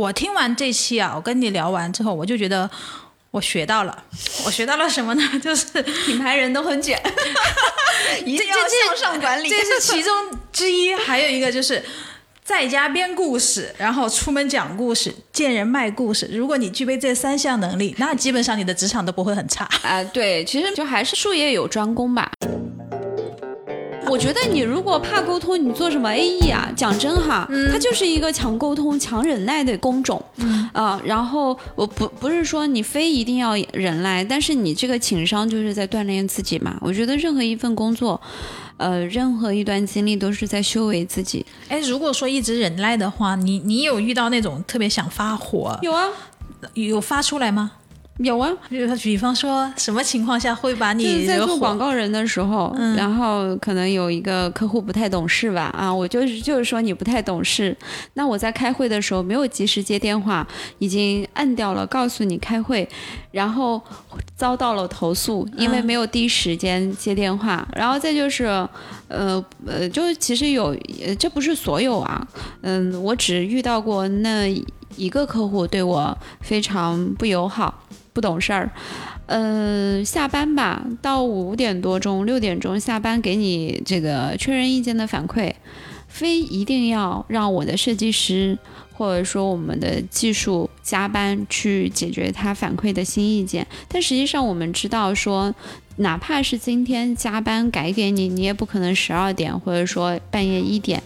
我听完这期啊，我跟你聊完之后，我就觉得我学到了，我学到了什么呢？就是品牌人都很卷，一定要向上管理，这是其中之一。还有一个就是在家编故事，然后出门讲故事，见人卖故事。如果你具备这三项能力，那基本上你的职场都不会很差啊。对，其实就还是术业有专攻吧。我觉得你如果怕沟通，你做什么 A E 啊？讲真哈，它就是一个强沟通、强忍耐的工种。嗯啊，然后我不不是说你非一定要忍耐，但是你这个情商就是在锻炼自己嘛。我觉得任何一份工作，呃，任何一段经历都是在修为自己。哎，如果说一直忍耐的话，你你有遇到那种特别想发火？有啊，有发出来吗？有啊，就是比方说什么情况下会把你在做广告人的时候，然后可能有一个客户不太懂事吧，啊，我就是就是说你不太懂事，那我在开会的时候没有及时接电话，已经按掉了告诉你开会，然后遭到了投诉，因为没有第一时间接电话，然后再就是，呃呃，就其实有，这不是所有啊，嗯，我只遇到过那一个客户对我非常不友好。不懂事儿，呃，下班吧，到五点多钟、六点钟下班，给你这个确认意见的反馈，非一定要让我的设计师或者说我们的技术加班去解决他反馈的新意见。但实际上，我们知道说，哪怕是今天加班改给你，你也不可能十二点或者说半夜一点。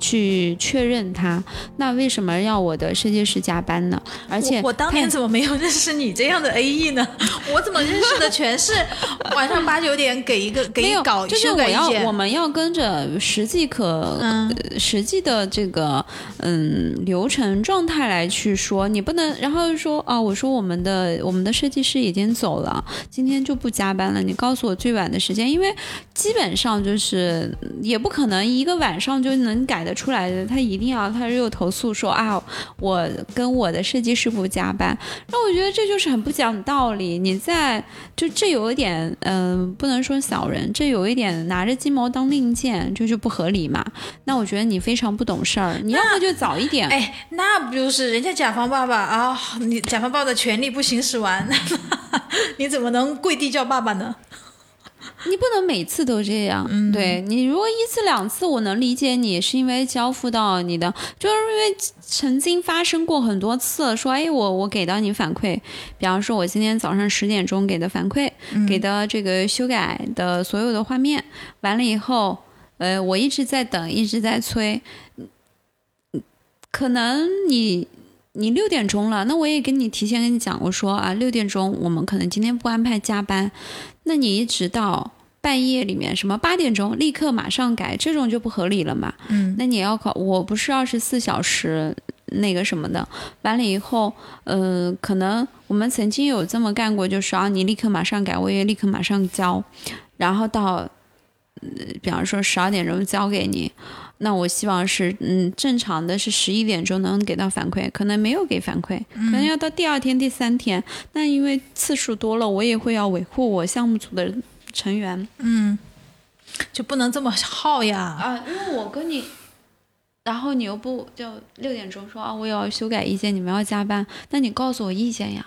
去确认他，那为什么要我的设计师加班呢？而且我当年怎么没有认识你这样的 A E 呢？我怎么认识的全是晚上八九点给一个给你搞就是我要我们要跟着实际可实际的这个嗯流程状态来去说，你不能然后说啊，我说我们的我们的设计师已经走了，今天就不加班了。你告诉我最晚的时间，因为基本上就是也不可能一个晚上就能改。出来的他一定要，他又投诉说啊，我跟我的设计师不加班，那我觉得这就是很不讲道理。你在就这有一点，嗯，不能说小人，这有一点拿着鸡毛当令箭，就是不合理嘛。那我觉得你非常不懂事儿，你要么就早一点。哎，那不就是人家甲方爸爸啊？你甲方爸爸的权利不行使完，你怎么能跪地叫爸爸呢？你不能每次都这样，对你如果一次两次我能理解你，是因为交付到你的，就是因为曾经发生过很多次，说哎我我给到你反馈，比方说我今天早上十点钟给的反馈，给的这个修改的所有的画面完了以后，呃我一直在等，一直在催，可能你你六点钟了，那我也跟你提前跟你讲过说啊六点钟我们可能今天不安排加班。那你一直到半夜里面，什么八点钟立刻马上改，这种就不合理了嘛？嗯，那你要考，我不是二十四小时那个什么的，完了以后，呃，可能我们曾经有这么干过，就是啊，你立刻马上改，我也立刻马上交，然后到，比方说十二点钟交给你，那我希望是，嗯，正常的是十一点钟能给到反馈，可能没有给反馈，可能要到第二天、第三天。那因为次数多了，我也会要维护我项目组的成员，嗯，就不能这么耗呀。啊，因为我跟你，然后你又不就六点钟说啊，我要修改意见，你们要加班，那你告诉我意见呀。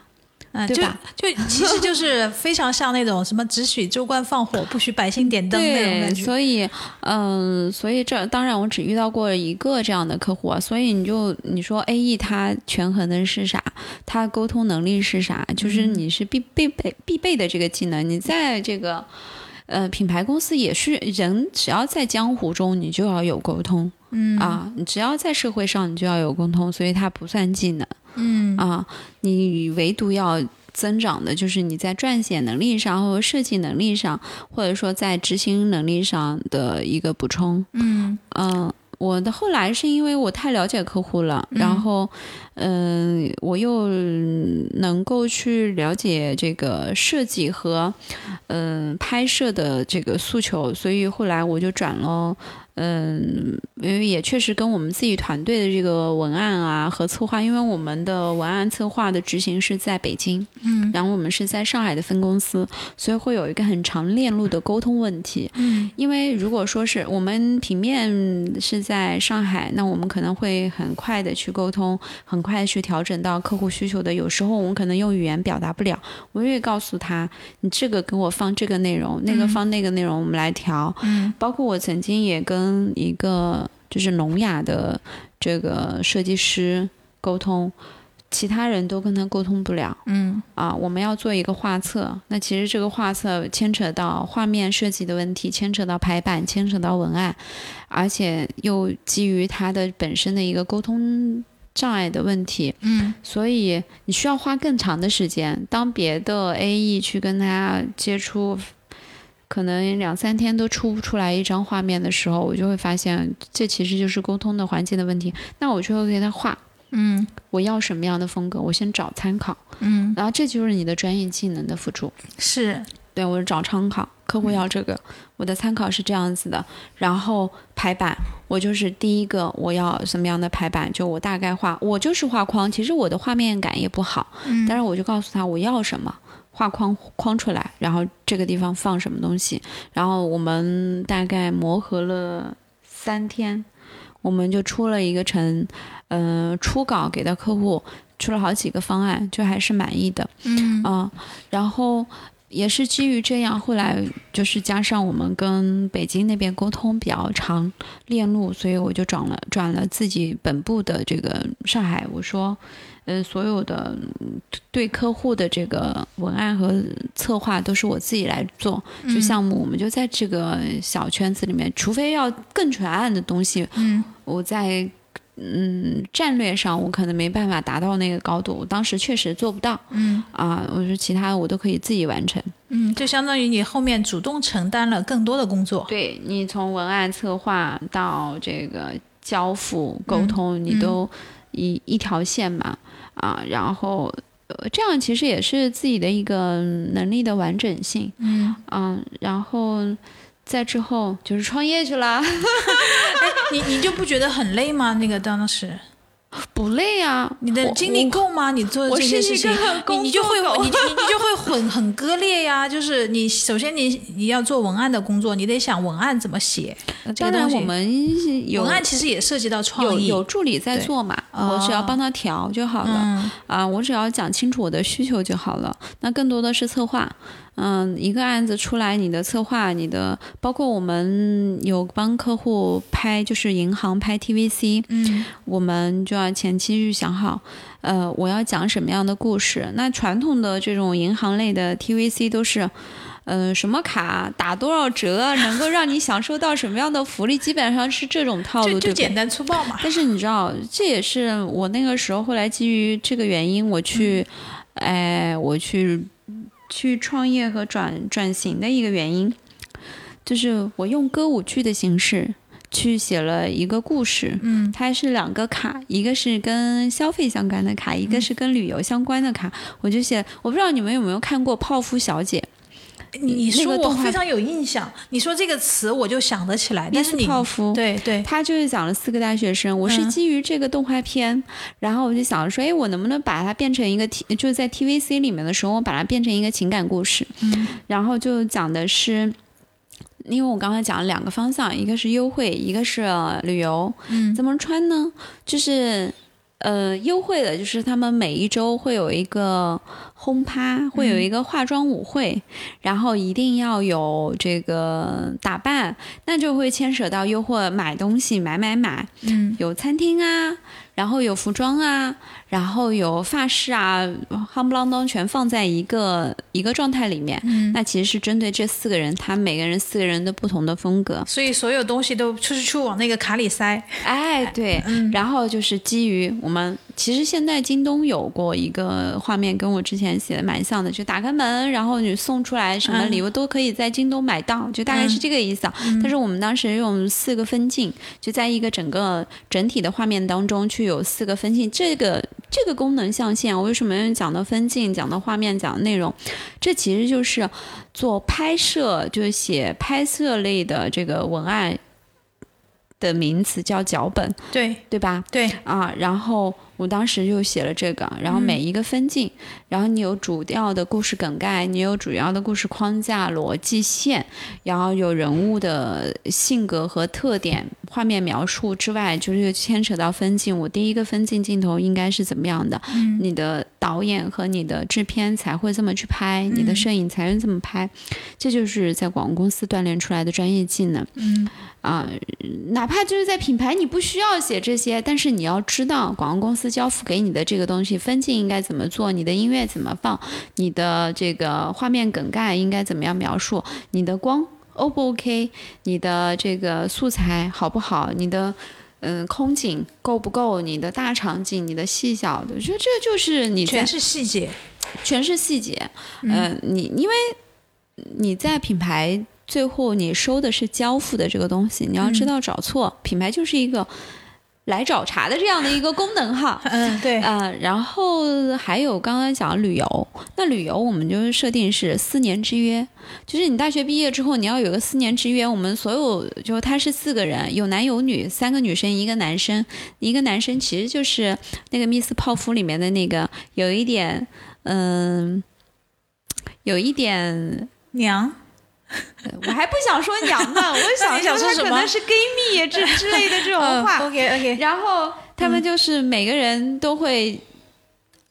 嗯，对吧？就其实就是非常像那种什么只许州官放火，不许百姓点灯那种感觉。所以，嗯，所以这当然我只遇到过一个这样的客户啊。所以你就你说 A E 他权衡的是啥？他沟通能力是啥？就是你是必必备必备的这个技能。你在这个呃品牌公司也是人，只要在江湖中，你就要有沟通。嗯啊，你只要在社会上，你就要有沟通，所以它不算技能。嗯啊，你唯独要增长的就是你在撰写能力上或设计能力上，或者说在执行能力上的一个补充。嗯嗯，我的后来是因为我太了解客户了，然后嗯，我又能够去了解这个设计和嗯拍摄的这个诉求，所以后来我就转了嗯，因为也确实跟我们自己团队的这个文案啊和策划，因为我们的文案策划的执行是在北京，嗯，然后我们是在上海的分公司，所以会有一个很长链路的沟通问题。嗯，因为如果说是我们平面是在上海，那我们可能会很快的去沟通，很快的去调整到客户需求的。有时候我们可能用语言表达不了，我也告诉他，你这个给我放这个内容，那个放那个内容，我们来调。嗯，包括我曾经也跟一个就是聋哑的这个设计师沟通，其他人都跟他沟通不了。嗯啊，我们要做一个画册，那其实这个画册牵扯到画面设计的问题，牵扯到排版，牵扯到文案，而且又基于他的本身的一个沟通障碍的问题，嗯所以你需要花更长的时间。当别的 AE 去跟他接触，可能两三天都出不出来一张画面的时候，我就会发现这其实就是沟通的环节的问题。那我就会给他画，嗯。我要什么样的风格，我先找参考，嗯，然后这就是你的专业技能的辅助。是，对我找参考，客户要这个，我的参考是这样子的，然后排版，我就是第一个我要什么样的排版，就我大概画，我就是画框，其实我的画面感也不好，嗯。但是我就告诉他我要什么，画框框出来，然后这个地方放什么东西，然后我们大概磨合了三天，我们就出了一个成，呃，初稿给到客户，出了好几个方案，就还是满意的。嗯。啊、然后也是基于这样，后来就是加上我们跟北京那边沟通比较长链路，所以我就转了转了自己本部的这个上海，我说，呃，所有的嗯对客户的这个文案和策划都是我自己来做，就项目我们就在这个小圈子里面，除非要更全案的东西，嗯我在。嗯，战略上我可能没办法达到那个高度，我当时确实做不到。嗯啊，我说其他的我都可以自己完成。嗯，就相当于你后面主动承担了更多的工作。对你从文案策划到这个交付沟通，你都一、一条线嘛啊，然后呃这样其实也是自己的一个能力的完整性。嗯，嗯，然后再之后就是创业去了，你你就不觉得很累吗？那个当时 不累啊，你的精力够吗？你做我这些事情 你你就会你你你就会很很割裂呀。就是你首先你你要做文案的工作，你得想文案怎么写。这当然我们有文案其实也涉及到创意，有助理在做嘛，哦我只要帮他调就好了。嗯啊，我只要讲清楚我的需求就好了。那更多的是策划，嗯，一个案子出来，你的策划，你的包括我们有帮客户拍，就是银行拍 TVC，嗯我们就要前期预想好，呃，我要讲什么样的故事。那传统的这种银行类的 TVC 都是。呃，什么卡打多少折，能够让你享受到什么样的福利？基本上是这种套路，就简单粗暴嘛。但是你知道，这也是我那个时候后来基于这个原因，我去，哎、我去去创业和转转型的一个原因，就是我用歌舞剧的形式去写了一个故事。嗯它是两个卡，一个是跟消费相关的卡，一个是跟旅游相关的卡。我就写，我不知道你们有没有看过《泡芙小姐》。你你说我非常有印象，你说这个词我就想得起来，但是你泡芙，对对，他就是讲了四个大学生，我是嗯基于这个动画片，然后我就想说，哎，我能不能把它变成一个 T，就是在 TVC 里面的时候，我把它变成一个情感故事，嗯然后就讲的是。因为我刚才讲了两个方向，一个是优惠，一个是旅游。嗯怎么穿呢？就是呃，优惠的，就是他们每一周会有一个轰趴，会有一个化妆舞会，然后一定要有这个打扮，那就会牵扯到优惠买东西，买买买，嗯有餐厅啊，然后有服装啊，然后有发饰啊，夯不啷当全放在一个一个状态里面。嗯，那其实是针对这四个人，他每个人四个人的不同的风格。所以所有东西都出出往那个卡里塞。哎，对，嗯然后就是基于我们，其实现在京东有过一个画面，跟我之前写的蛮像的，就打开门，然后你送出来什么嗯礼物都可以在京东买到，就大概是这个意思啊。但是我们当时用四个分镜，就在一个整个整体的画面当中去有四个分镜，这个这个功能象限，我为什么讲到分镜，讲到画面，讲内容，这其实就是做拍摄，就是写拍摄类的这个文案。的名词叫脚本，对对吧？对，啊，然后我当时就写了这个，然后每一个分镜，然后你有主要的故事梗概，你有主要的故事框架、逻辑线，然后有人物的性格和特点、画面描述之外，就是牵扯到分镜。我第一个分镜镜头应该是怎么样的？你的导演和你的制片才会这么去拍，你的摄影才能这么拍，这就是在广告公司锻炼出来的专业技能。嗯啊，哪怕就是在品牌，你不需要写这些，但是你要知道广告公司交付给你的这个东西，分镜应该怎么做，你的音乐怎么放，你的这个画面梗概应该怎么样描述，你的光 O 不 OK，你的这个素材好不好，你的嗯空景够不够，你的大场景，你的细小的，我觉得这就是你全是细节。全是细节。嗯、你因为你在品牌最后你收的是交付的这个东西，你要知道找错，品牌就是一个来找茬的这样的一个功能哈。嗯，对，呃，然后还有刚刚讲旅游，那旅游我们就是设定是四年之约，就是你大学毕业之后你要有个四年之约。我们所有就他是四个人，有男有女，三个女生一个男生，一个男生其实就是那个 Miss 泡芙里面的那个，有一点嗯、有一点。娘，我还不想说娘呢，我想 说什么他可能是 gay 蜜之 之类的这种话。OK OK，然后他们就是每个人都会。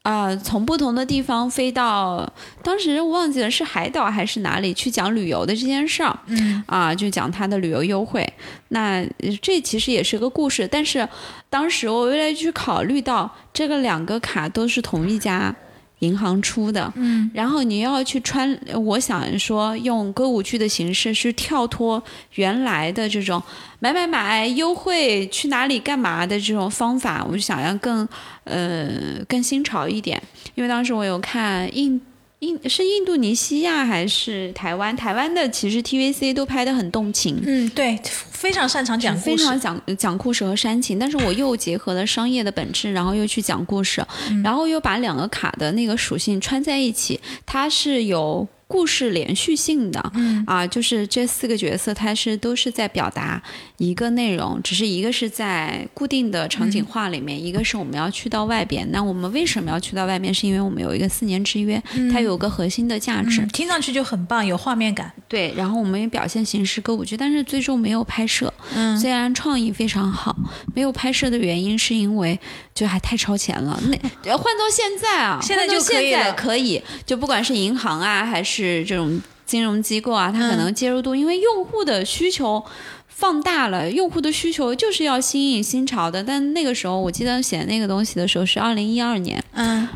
啊、从不同的地方飞到，当时我忘记了是海岛还是哪里去讲旅游的这件事儿，嗯啊，就讲他的旅游优惠。那呃这其实也是个故事，但是当时我为了去考虑到这个两个卡都是同一家银行出的，嗯然后你要去穿，我想说用歌舞剧的形式去跳脱原来的这种买买买优惠去哪里干嘛的这种方法，我就想要更呃更新潮一点。因为当时我有看印印是印度尼西亚还是台湾，台湾的其实 TVC 都拍得很动情。嗯，对，非常擅长讲故事。非常讲讲故事和煽情，但是我又结合了商业的本质，然后又去讲故事，然后又把两个卡的那个属性穿在一起，它是有故事连续性的，嗯啊，就是这四个角色，它是都是在表达一个内容，只是一个是在固定的场景化里面，一个是我们要去到外边。那我们为什么要去到外面？是因为我们有一个四年之约，它有个核心的价值。嗯，听上去就很棒，有画面感。对，然后我们也表现形式歌舞剧，但是最终没有拍摄。嗯虽然创意非常好，没有拍摄的原因是因为就还太超前了。那呃 换到现在啊，现在就现在就可以可以，就不管是银行啊，还是这种金融机构啊，它可能介入度，因为用户的需求。放大了用户的需求，就是要新颖新潮的。但那个时候，我记得写那个东西的时候是二零一二年，嗯。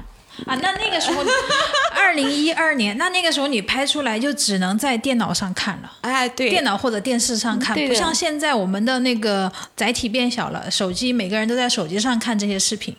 啊，那那个时候，二零一二年，那那个时候你拍出来就只能在电脑上看了，哎，对电脑或者电视上看，不像现在我们的那个载体变小了，手机每个人都在手机上看这些视频。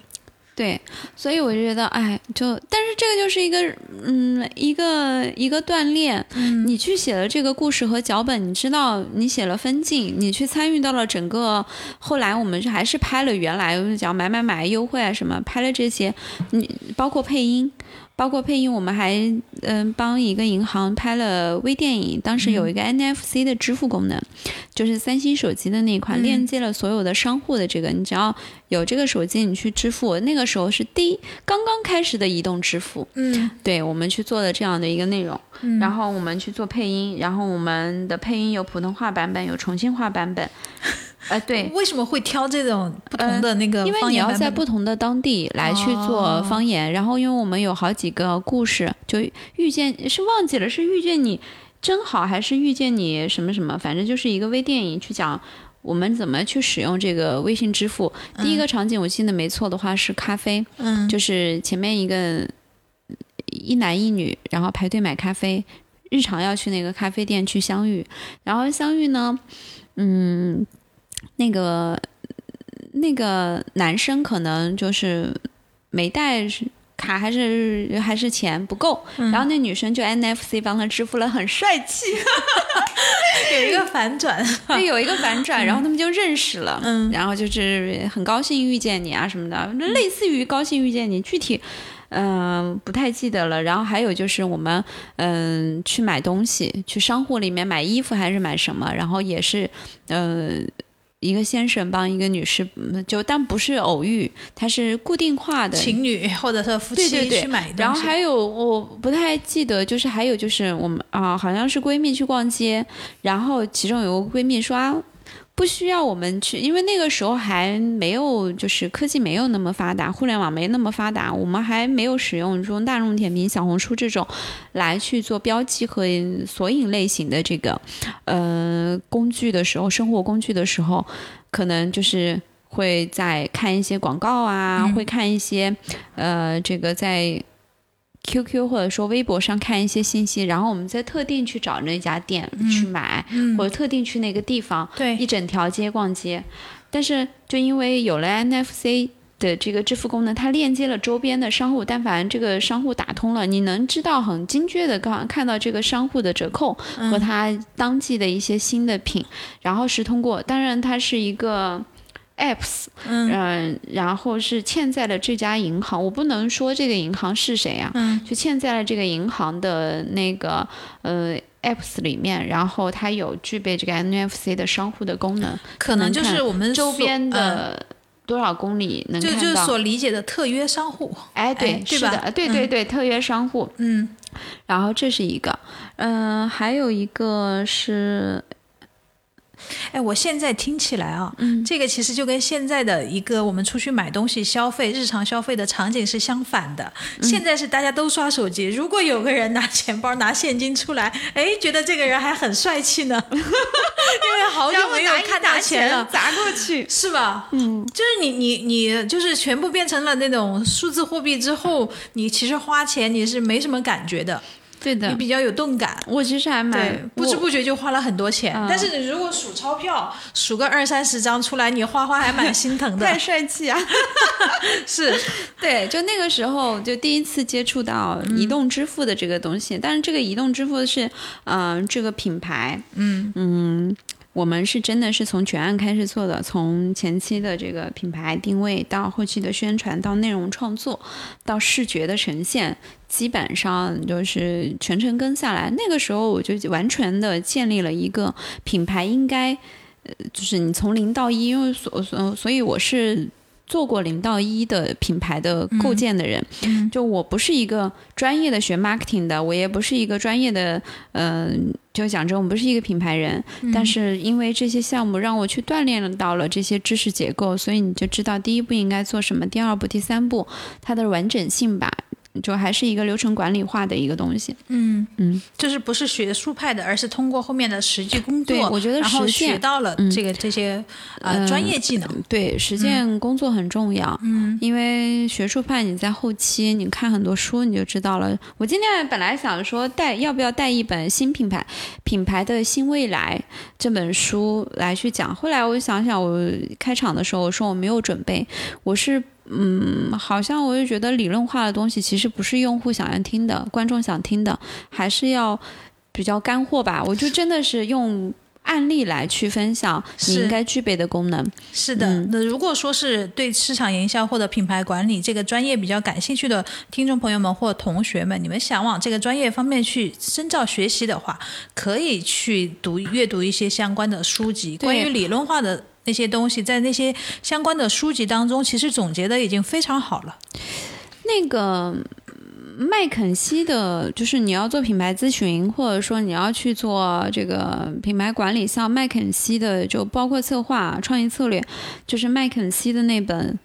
对，所以我就觉得，哎，就但是这个就是一个，嗯，一个一个锻炼。嗯你去写了这个故事和脚本，你知道你写了分镜，你去参与到了整个。后来我们还是拍了原来我们讲买买买优惠啊什么，拍了这些，你包括配音。包括配音，我们还嗯、帮一个银行拍了微电影，当时有一个 NFC 的支付功能，就是三星手机的那一款，嗯。链接了所有的商户的这个，你只要有这个手机，你去支付。那个时候是第一刚刚开始的移动支付，嗯。对我们去做的这样的一个内容，嗯。然后我们去做配音，然后我们的配音有普通话版本，有重庆话版本，呃，对。为什么会挑这种不同的那个因为你要在？不同的当地来去做哦方言，然后因为我们有好几个故事，就遇见是忘记了是遇见你真好还是遇见你什么什么，反正就是一个微电影去讲我们怎么去使用这个微信支付。第一个场景我记得没错的话是咖啡，嗯就是前面一个一男一女，然后排队买咖啡，日常要去那个咖啡店去相遇，然后相遇呢，嗯，那个那个男生可能就是没带卡还是还是钱不够，嗯然后那女生就 NFC 帮他支付了，很帅气，有一个反转。对，有一个反转，然后他们就认识了，嗯然后就是很高兴遇见你啊什么的，类似于高兴遇见你，具体。嗯、不太记得了。然后还有就是我们嗯、去买东西，去商户里面买衣服还是买什么，然后也是嗯、一个先生帮一个女士，嗯就但不是偶遇，他是固定化的情侣或者是夫妻对对对去买，然后还有我不太记得，就是还有就是我们啊、好像是闺蜜去逛街，然后其中有个闺蜜说啊。不需要我们去，因为那个时候还没有，就是科技没有那么发达，互联网没那么发达，我们还没有使用这种大众点评、小红书这种来去做标记和索引类型的这个呃工具的时候，生活工具的时候，可能就是会在看一些广告啊，会看一些呃这个在 QQ 或者说微博上看一些信息，然后我们再特定去找那家店去买，或者特定去那个地方对一整条街逛街。但是就因为有了 NFC 的这个支付功能，它链接了周边的商户，但凡这个商户打通了，你能知道很精确的看看到这个商户的折扣和他当季的一些新的品，然后是通过，当然它是一个。apps，嗯、然后是嵌在了这家银行，我不能说这个银行是谁啊，嗯。就嵌在了这个银行的那个呃 apps 里面，然后它有具备这个 NFC 的商户的功能，可能就是我们周边的多少公里能看到。就是所理解的特约商户，哎，对，是的，对对对，特约商户。嗯，然后这是一个，嗯、还有一个是，哎，我现在听起来啊，嗯这个其实就跟现在的一个我们出去买东西消费、日常消费的场景是相反的。现在是大家都刷手机，如果有个人拿钱包、拿现金出来，哎，觉得这个人还很帅气呢，因为好久没有看到钱了。砸过去。是吧？嗯，就是你你你就是全部变成了那种数字货币之后，你其实花钱你是没什么感觉的，对的，你比较有动感。我其实还蛮对，不知不觉就花了很多钱。嗯但是你如果数钞票，数个二三十张出来，你花花还蛮心疼的 太。帅气啊！是，对，就那个时候就第一次接触到移动支付的这个东西，但是这个移动支付是，嗯、这个品牌，嗯嗯，我们是真的是从全案开始做的，从前期的这个品牌定位到后期的宣传，到内容创作，到视觉的呈现，基本上就是全程跟下来。那个时候我就完全的建立了一个品牌应该，呃，就是你从零到一，因为所所所以我是。做过零到一的品牌的构建的人，就我不是一个专业的学 marketing 的，我也不是一个专业的，嗯、就讲真，我不是一个品牌人，但是因为这些项目让我去锻炼到了这些知识结构，所以你就知道第一步应该做什么，第二步、第三步它的完整性吧，就还是一个流程管理化的一个东西。嗯嗯，就是不是学术派的，而是通过后面的实际工作，对我觉得然后实践学到了这个、这些呃嗯专业技能。对，实践工作很重要。嗯，因为学术派你在后期你看很多书你就知道了。我今天本来想说带要不要带一本新品牌品牌的新未来这本书来去讲，后来我想想，我开场的时候我说我没有准备，我是。嗯，好像我就觉得理论化的东西其实不是用户想要听的，观众想听的，还是要比较干货吧。我就真的是用案例来去分享你应该具备的功能。是的，嗯那如果说是对市场营销或者品牌管理这个专业比较感兴趣的听众朋友们或同学们，你们想往这个专业方面去深造学习的话，可以去读阅读一些相关的书籍，关于理论化的。那些东西在那些相关的书籍当中，其实总结的已经非常好了。那个麦肯锡的，就是你要做品牌咨询，或者说你要去做这个品牌管理，像麦肯锡的，就包括策划、创意策略，就是麦肯锡的那本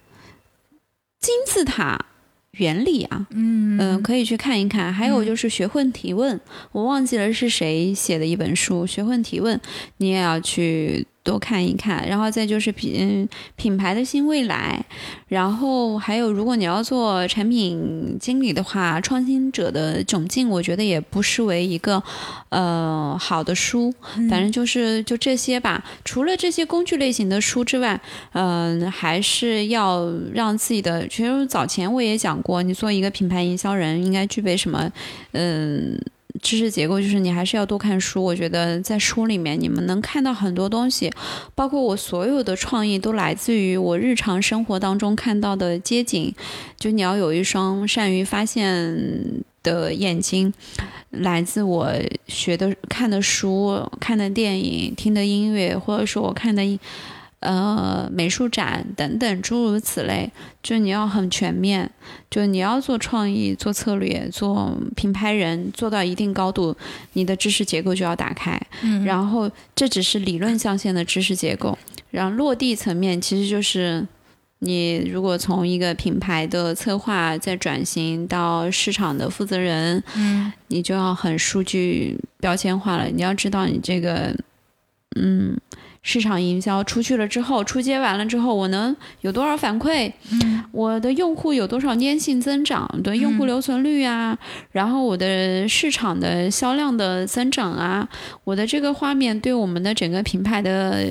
金字塔。原理啊，嗯、呃、可以去看一看。还有就是学会提问，我忘记了是谁写的一本书，学会提问，你也要去多看一看。然后再就是品嗯品牌的新未来，然后还有，如果你要做产品经理的话，《创新者的窘境》我觉得也不失为一个呃好的书。反正就是就这些吧。除了这些工具类型的书之外，嗯、还是要让自己的。其实早前我也讲过，你做一个品牌营销人应该具备什么？嗯。知识结构就是你还是要多看书，我觉得在书里面你们能看到很多东西，包括我所有的创意都来自于我日常生活当中看到的街景，就你要有一双善于发现的眼睛，来自我学的、看的书、看的电影、听的音乐，或者说我看的呃美术展等等诸如此类，就你要很全面，就你要做创意、做策略、做品牌人，做到一定高度，你的知识结构就要打开。嗯，然后这只是理论象限的知识结构，然后落地层面其实就是你如果从一个品牌的策划再转型到市场的负责人，嗯，你就要很数据标签化了。你要知道你这个，嗯，市场营销出去了之后，出街完了之后，我能有多少反馈？嗯，我的用户有多少粘性增长？我的用户留存率啊，然后我的市场的销量的增长啊，我的这个画面对我们的整个品牌的呃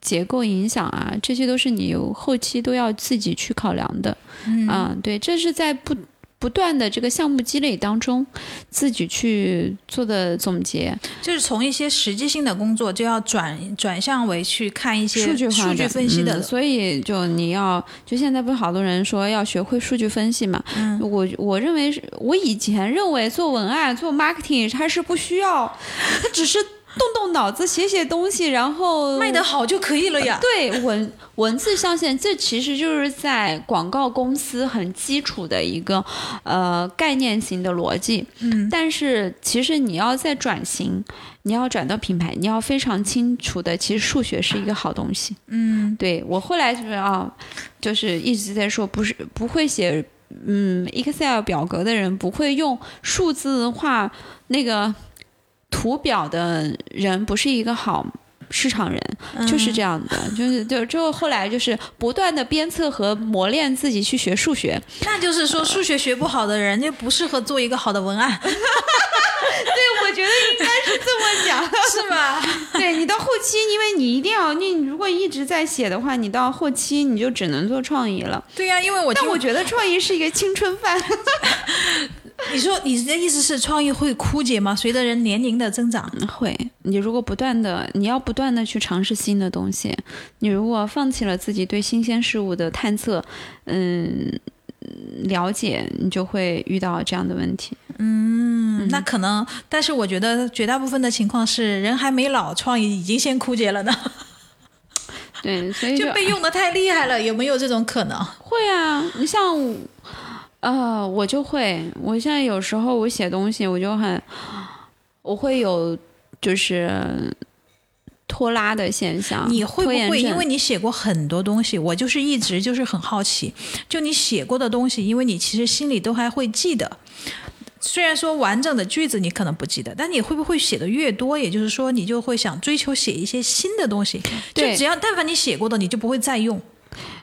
结构影响啊，这些都是你后期都要自己去考量的。嗯啊，对，这是在不不断的这个项目积累当中，自己去做的总结。就是从一些实际性的工作，就要转转向为去看一些数据化的数据分析的嗯，所以就你要就现在不是好多人说要学会数据分析嘛？嗯我我认为是我以前认为做文案做 marketing 它是不需要，它只是动动脑子写写东西，然后卖得好就可以了呀。对文文字上线，这其实就是在广告公司很基础的一个呃概念型的逻辑。嗯，但是其实你要在转型，你要转到品牌，你要非常清楚的，其实数学是一个好东西。嗯，对我后来就是啊，就是一直在说，不是不会写嗯 Excel 表格的人，不会用数字化那个图表的人，不是一个好。市场人就是这样的，就是就就后来就是不断的鞭策和磨练自己去学数学，那就是说数学学不好的人就不适合做一个好的文案，对，我觉得应该是这么讲。是吧？对你到后期，因为你一定要，你如果一直在写的话，你到后期你就只能做创意了。对呀、因为我但我觉得创意是一个青春饭。你说你的意思是创意会枯竭吗？随着人年龄的增长，会，你如果不断的，你要不断的去尝试新的东西，你如果放弃了自己对新鲜事物的探测，嗯，了解，你就会遇到这样的问题。嗯，那可能，但是我觉得绝大部分的情况是人还没老，创意已经先枯竭了呢，对，所以 就被用的太厉害了，有没有这种可能？会啊，你像，呃，我就会，我现在有时候我写东西，我就很，我会有就是拖拉的现象。你会不会？因为你写过很多东西，我就是一直就是很好奇，就你写过的东西，因为你其实心里都还会记得。虽然说完整的句子你可能不记得，但你会不会写的越多，也就是说你就会想追求写一些新的东西。就对只要但凡你写过的，你就不会再用。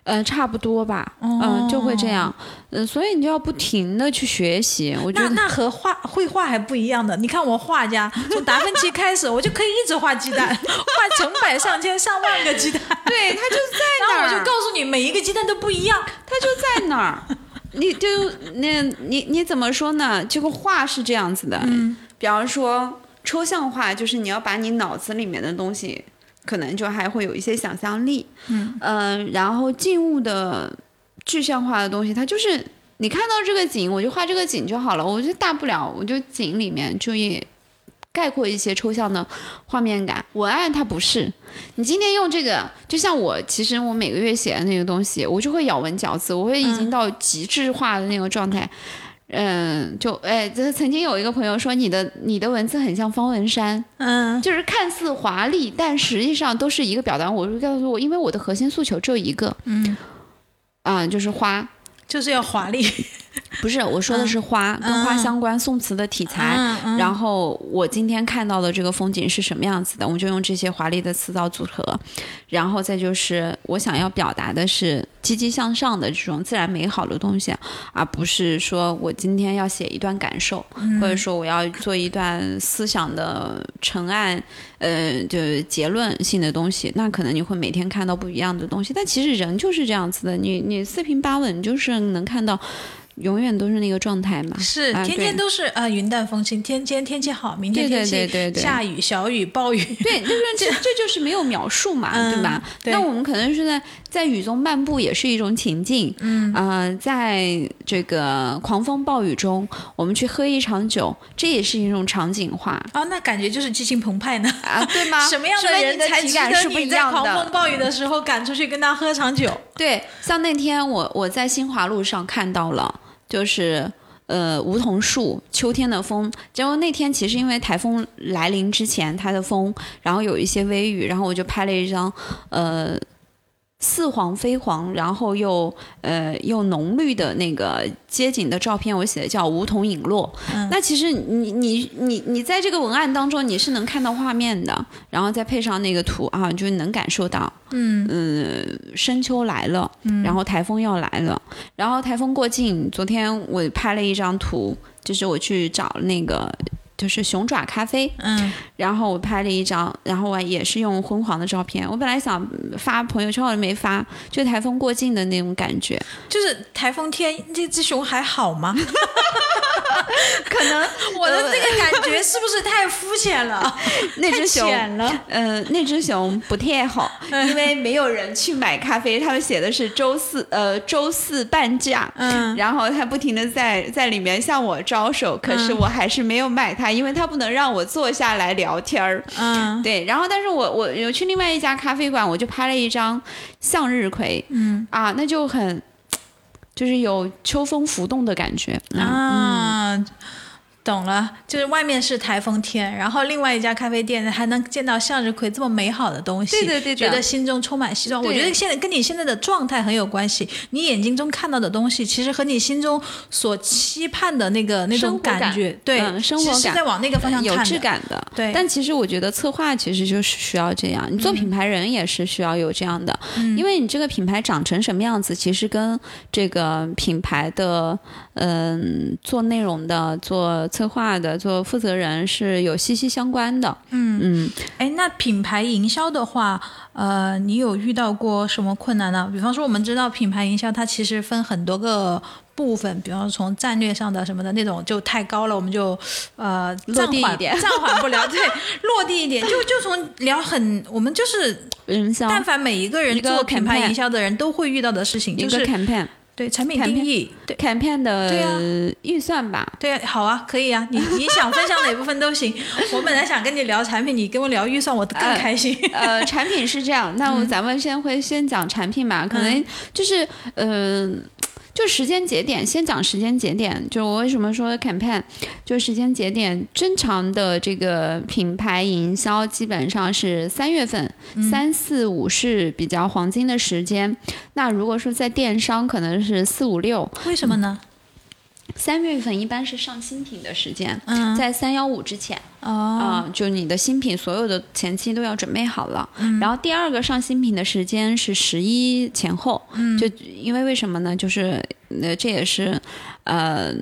呃，差不多吧，哦嗯、就会这样，嗯、所以你就要不停的去学习。我觉得那那和画绘画还不一样的。你看我画家，从达芬奇开始，我就可以一直画鸡蛋，画成百上千上万个鸡蛋。对，它就在 然后那儿，我就告诉你，每一个鸡蛋都不一样。它就在那儿。你就那，你你怎么说呢？这个画是这样子的，嗯比方说抽象画，就是你要把你脑子里面的东西，可能就还会有一些想象力，嗯呃然后静物的具象化的东西，它就是你看到这个景，我就画这个景就好了，我就大不了我就景里面就也概括一些抽象的画面感。文案它不是，你今天用这个，就像我其实我每个月写的那个东西，我就会咬文嚼字，我会已经到极致化的那个状态。嗯，就哎，这曾经有一个朋友说你的你的文字很像方文山，嗯就是看似华丽，但实际上都是一个表达。我就告诉我，因为我的核心诉求只有一个，嗯，啊、就是花，就是要华丽。不是我说的是花，跟花相关宋词的题材。然后我今天看到的这个风景是什么样子的，我就用这些华丽的词藻组合，然后再就是我想要表达的是积极向上的这种自然美好的东西，而不是说我今天要写一段感受，或者说我要做一段思想的陈案，呃，就是结论性的东西，那可能你会每天看到不一样的东西。但其实人就是这样子的，你你四平八稳，就是能看到。永远都是那个状态嘛。是，天天都是啊，云淡风轻。天今天天气好，明天天气下雨、小雨、暴雨。对，就是 这这就是没有描述嘛，对吧？那我们可能是在在雨中漫步，也是一种情境。嗯啊，在这个狂风暴雨中，我们去喝一场酒，这也是一种场景化。啊，那感觉就是激情澎湃呢？啊，对吗？什么样的人才值得你在狂风暴雨的时候赶出去跟他喝场酒？对，像那天我我在新华路上看到了，就是呃梧桐树，秋天的风。结果那天其实因为台风来临之前，它的风，然后有一些微雨，然后我就拍了一张呃。似黄非黄，然后又呃又浓绿的那个街景的照片，我写的叫梧桐影落。那其实你你你你在这个文案当中你是能看到画面的，然后再配上那个图啊，就能感受到，嗯嗯，深秋来了，然后台风要来了，然后台风过境，昨天我拍了一张图，就是我去找那个。就是熊爪咖啡，嗯，然后我拍了一张，然后我也是用昏黄的照片。我本来想发朋友圈，我没发，就台风过境的那种感觉。就是台风天，这只熊还好吗？可能我的这个感觉是不是太肤浅了？那只熊，呃，那只熊不太好，因为没有人去买咖啡。他们写的是周四，呃，周四半价，嗯，然后他不停的在在里面向我招手，可是我还是没有买它。因为它不能让我坐下来聊天儿，嗯，对，然后但是我我有去另外一家咖啡馆，我就拍了一张向日葵，嗯啊，那就很，就是有秋风浮动的感觉啊。懂了，就是外面是台风天，然后另外一家咖啡店还能见到向日葵这么美好的东西，对对对，觉得心中充满希望。我觉得现在跟你现在的状态很有关系，你眼睛中看到的东西，其实和你心中所期盼的那个那种感。觉，对，生活感。在往那个方向有质感的。对，但其实我觉得策划其实就是需要这样，你做品牌人也是需要有这样的，因为你这个品牌长成什么样子，其实跟这个品牌的嗯做内容的做。策划的做负责人是有息息相关的。嗯嗯，哎，那品牌营销的话，呃，你有遇到过什么困难呢？比方说，我们知道品牌营销它其实分很多个部分，比方说从战略上的什么的那种就太高了，我们就呃落地一点，暂缓不了。对，落地一点，就就从聊很，我们就是但凡每一个人做品牌营销的人都会遇到的事情，就是 campaign。对产品定义，对 campaign 的预算吧。对啊，好啊，可以啊，你你想分享哪部分都行。我本来想跟你聊产品，你跟我聊预算，我更开心。呃，产品是这样，那我咱们先会先讲产品吧，可能就是嗯。就时间节点，先讲时间节点。就我为什么说 campaign，就时间节点，正常的这个品牌营销基本上是三月份，三四五是比较黄金的时间。那如果说在电商，可能是四五六。为什么呢？三月份一般是上新品的时间，在三幺五之前，啊，就你的新品所有的前期都要准备好了。然后第二个上新品的时间是十一前后，就因为为什么呢？就是呃，这也是呃。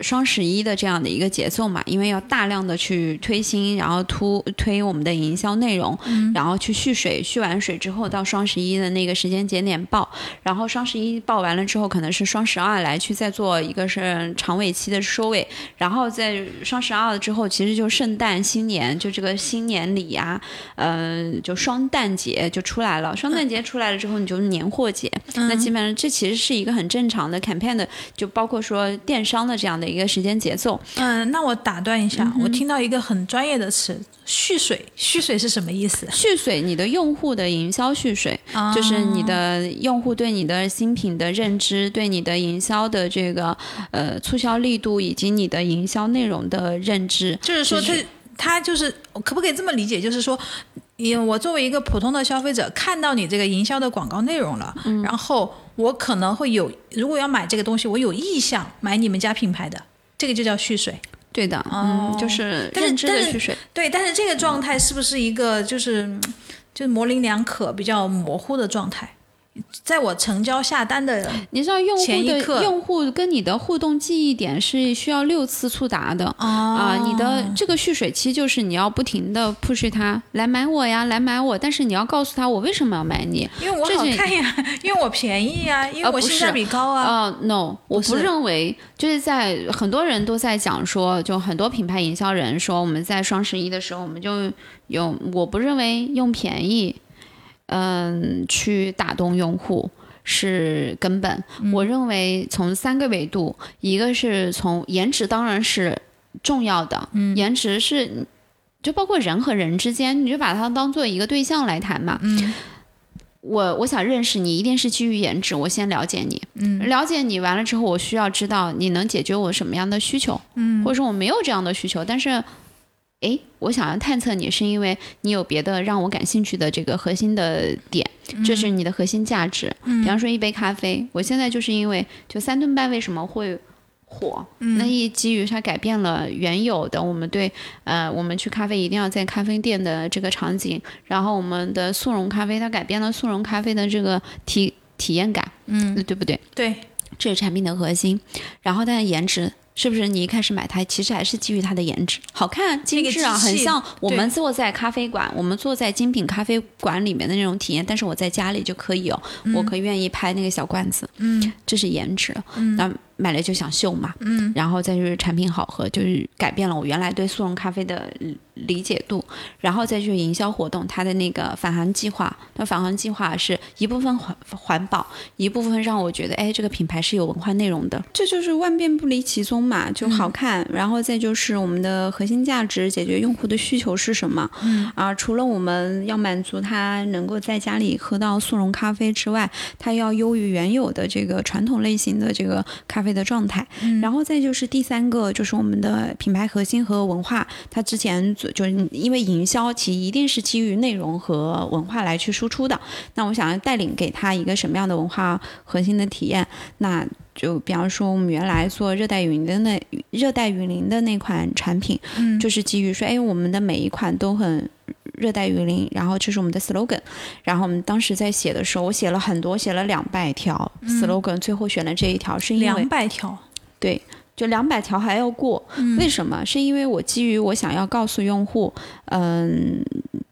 双十一的这样的一个节奏嘛，因为要大量的去推新，然后突推我们的营销内容，然后去蓄水，蓄完水之后到双十一的那个时间节点报，然后双十一报完了之后，可能是双十二来去再做一个是长尾期的收尾，然后在双十二之后，其实就圣诞新年，就这个新年礼呀，嗯，就双旦节就出来了，双旦节出来了之后，你就是年货节，那基本上这其实是一个很正常的 campaign 的，就包括说电商的这样的。一个时间节奏，嗯，那我打断一下，我听到一个很专业的词“蓄水”，蓄水是什么意思？蓄水，你的用户的营销蓄水，就是你的用户对你的新品的认知，对你的营销的这个呃促销力度以及你的营销内容的认知。就是说，他他就是可不可以这么理解？就是说，我作为一个普通的消费者，看到你这个营销的广告内容了，然后。我可能会有，如果要买这个东西，我有意向买你们家品牌的，这个就叫蓄水。对的，嗯，就是认知的蓄水。对，但是这个状态是不是一个就是就是模棱两可、比较模糊的状态？在我成交下单的，你知道用户的用户跟你的互动记忆点是需要六次触达的啊，你的这个蓄水期就是你要不停的 push 他来买我呀，来买我，但是你要告诉他我为什么要买你，因为我好看呀，因为我便宜呀，因为我性价比高啊。啊，no，我不认为，就是在很多人都在讲说，就很多品牌营销人说我们在双十一的时候我们就用，我不认为用便宜。嗯，去打动用户是根本。我认为从三个维度，一个是从颜值，当然是重要的。嗯，颜值是就包括人和人之间，你就把它当做一个对象来谈嘛。嗯，我我想认识你，一定是基于颜值。我先了解你，嗯，了解你完了之后，我需要知道你能解决我什么样的需求，嗯，或者说我没有这样的需求，但是。哎，我想要探测你，是因为你有别的让我感兴趣的这个核心的点，这是你的核心价值。比方说一杯咖啡，我现在就是因为就三顿半为什么会火？那一基于它改变了原有的我们对呃我们去咖啡一定要在咖啡店的这个场景，然后我们的速溶咖啡它改变了速溶咖啡的这个体体验感，嗯，对不对？对，这是产品的核心，然后它的颜值。是不是你一开始买它，其实还是基于它的颜值好看、精致啊，很像我们坐在咖啡馆，我们坐在精品咖啡馆里面的那种体验。但是我在家里就可以哦，我可以愿意拍那个小罐子，嗯，这是颜值，嗯，那。买了就想秀嘛，嗯，然后再就是产品好喝，就是改变了我原来对速溶咖啡的理解度，然后再去营销活动，它的那个返航计划，它返航计划是一部分环环保，一部分让我觉得，哎，这个品牌是有文化内容的，这就是万变不离其宗嘛，就好看，然后再就是我们的核心价值，解决用户的需求是什么，嗯。啊，除了我们要满足他能够在家里喝到速溶咖啡之外，它要优于原有的这个传统类型的这个咖啡。的状态，然后再就是第三个，就是我们的品牌核心和文化。它之前就是因为营销，其一定是基于内容和文化来去输出的。那我想要带领给他一个什么样的文化核心的体验？那就比方说，我们原来做热带雨林的那热带雨林的那款产品，嗯，就是基于说，哎，我们的每一款都很。热带雨林，然后这是我们的 slogan，然后我们当时在写的时候，我写了很多，写了两百条 slogan，最后选了这一条，是因为两百条，对，就两百条还要过，为什么？是因为我基于我想要告诉用户，嗯，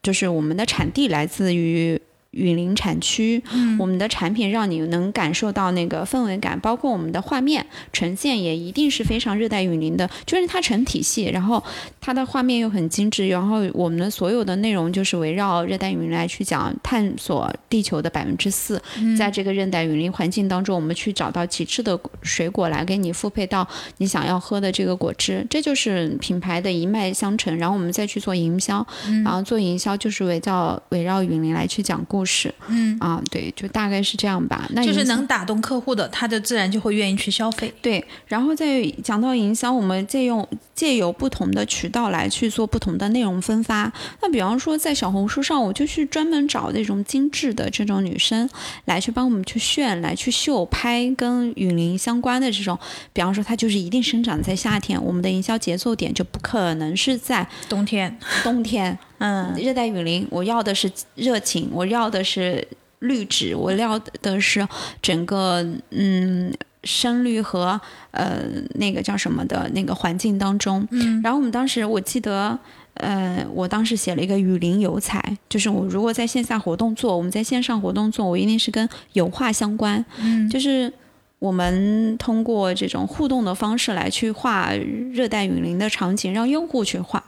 就是我们的产地来自于。雨林产区，我们的产品让你能感受到那个氛围感，包括我们的画面呈现也一定是非常热带雨林的，就是它成体系，然后它的画面又很精致，然后我们的所有的内容就是围绕热带雨林来去讲，探索地球的百分之四，在这个热带雨林环境当中，我们去找到极致的水果来给你复配到你想要喝的这个果汁，这就是品牌的一脉相承，然后我们再去做营销，然后做营销就是围绕围绕雨林来去讲故。故事，嗯啊，对，就大概是这样吧。那就是能打动客户的，他就自然就会愿意去消费。对，然后再讲到营销，我们借用借由不同的渠道来去做不同的内容分发。那比方说，在小红书上，我就去专门找那种精致的这种女生来去帮我们去炫，来去秀拍跟雨林相关的这种。比方说，它就是一定生长在夏天，我们的营销节奏点就不可能是在冬天。冬天。嗯，热带雨林，我要的是热情，我要的是绿植，我要的是整个嗯深绿和呃那个叫什么的那个环境当中。嗯，然后我们当时我记得，呃，我当时写了一个雨林油彩，就是我如果在线下活动做，我们在线上活动做，我一定是跟油画相关。嗯，就是。我们通过这种互动的方式来去画热带雨林的场景，让用户去画，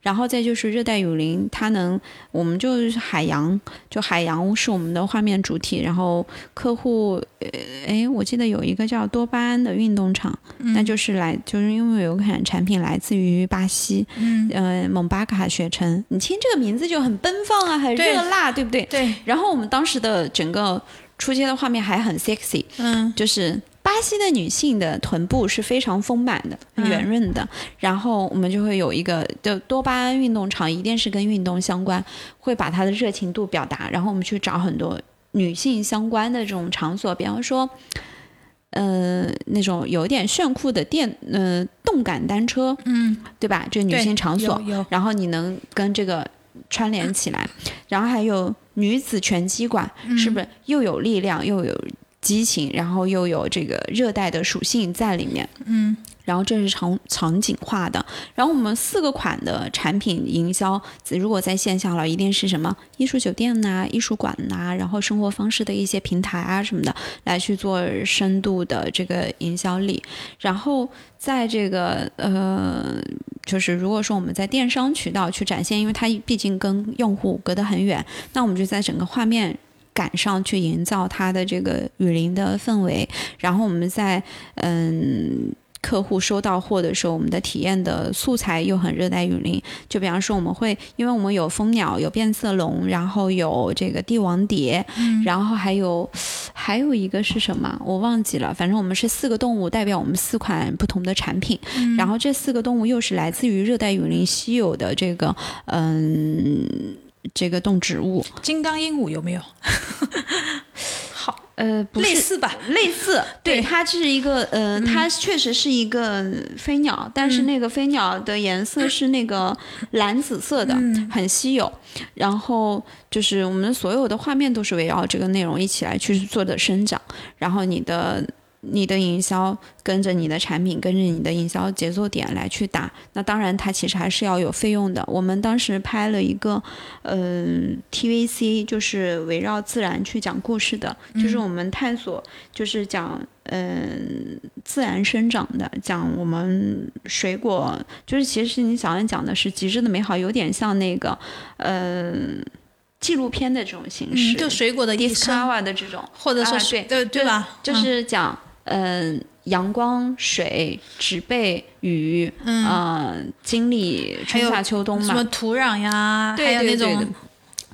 然后再就是热带雨林，它能，我们就是海洋，就海洋是我们的画面主体，然后客户，呃，哎，我记得有一个叫多巴胺的运动场，那就是来，就是因为有款产品来自于巴西，嗯，呃，蒙巴卡雪城，你听这个名字就很奔放啊，很热辣，对不对？对。然后我们当时的整个。出街的画面还很 sexy，嗯，就是巴西的女性的臀部是非常丰满的、圆润的，然后我们就会有一个就多巴胺运动场，一定是跟运动相关，会把她的热情度表达，然后我们去找很多女性相关的这种场所，比方说，呃，那种有点炫酷的电，呃，动感单车，嗯，对吧？这女性场所，然后你能跟这个串联起来，然后还有。女子拳击馆，是不是又有力量又有激情，然后又有这个热带的属性在里面？嗯。然后这是场场景化的，然后我们四个款的产品营销，如果在线下了，一定是什么艺术酒店呐、艺术馆呐，然后生活方式的一些平台啊什么的，来去做深度的这个营销力。然后在这个呃，就是如果说我们在电商渠道去展现，因为它毕竟跟用户隔得很远，那我们就在整个画面感上去营造它的这个雨林的氛围，然后我们在嗯。客户收到货的时候，我们的体验的素材又很热带雨林。就比方说，我们会，因为我们有蜂鸟，有变色龙，然后有这个帝王蝶，然后还有还有一个是什么，我忘记了。反正我们是四个动物，代表我们四款不同的产品。然后这四个动物又是来自于热带雨林稀有的这个，嗯，这个动植物。金刚鹦鹉有没有？呃，类似吧，类似，对，它是一个，呃，它确实是一个飞鸟，但是那个飞鸟的颜色是那个蓝紫色的，很稀有。然后就是我们所有的画面都是围绕这个内容一起来去做的生长，然后你的。你的营销跟着你的产品，跟着你的营销节奏点来去打，那当然它其实还是要有费用的。我们当时拍了一个，呃，TVC，就是围绕自然去讲故事的，就是我们探索，就是讲，嗯，自然生长的，讲我们水果，就是其实你想要讲的是极致的美好，有点像那个，嗯，纪录片的这种形式，就水果的 discover 的这种，或者说对对对吧？就是讲。嗯，阳光、水、植被、雨，嗯，经历春夏秋冬嘛，什么土壤呀，还有那种，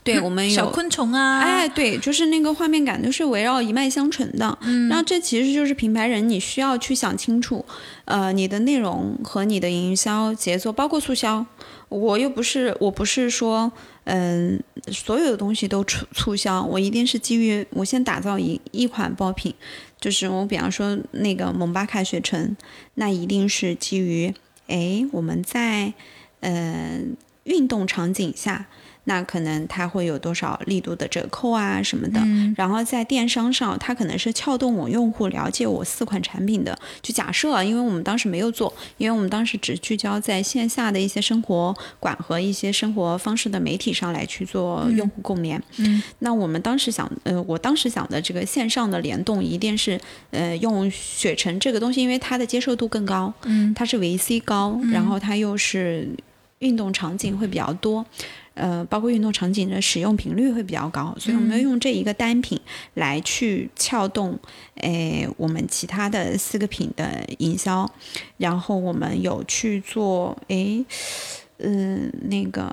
对我们有小昆虫啊，哎，对，就是那个画面感都是围绕一脉相承的。嗯，然后这其实就是品牌人你需要去想清楚，呃，你的内容和你的营销节奏，包括促销。我又不是，我不是说，嗯，所有的东西都促促销，我一定是基于我先打造一一款爆品。就是我比方说那个蒙巴卡雪城，那一定是基于哎我们在呃运动场景下。那可能它会有多少力度的折扣啊什么的，然后在电商上，它可能是撬动我用户了解我四款产品的。就假设啊，因为我们当时没有做，因为我们当时只聚焦在线下的一些生活馆和一些生活方式的媒体上来去做用户共联。嗯，那我们当时想，呃，我当时想的这个线上的联动一定是，呃，用雪橙这个东西，因为它的接受度更高，嗯，它是维 C 高，然后它又是运动场景会比较多。呃，包括运动场景的使用频率会比较高，所以我们要用这一个单品来去撬动，诶，我们其他的四个品的营销，然后我们有去做，诶，嗯，那个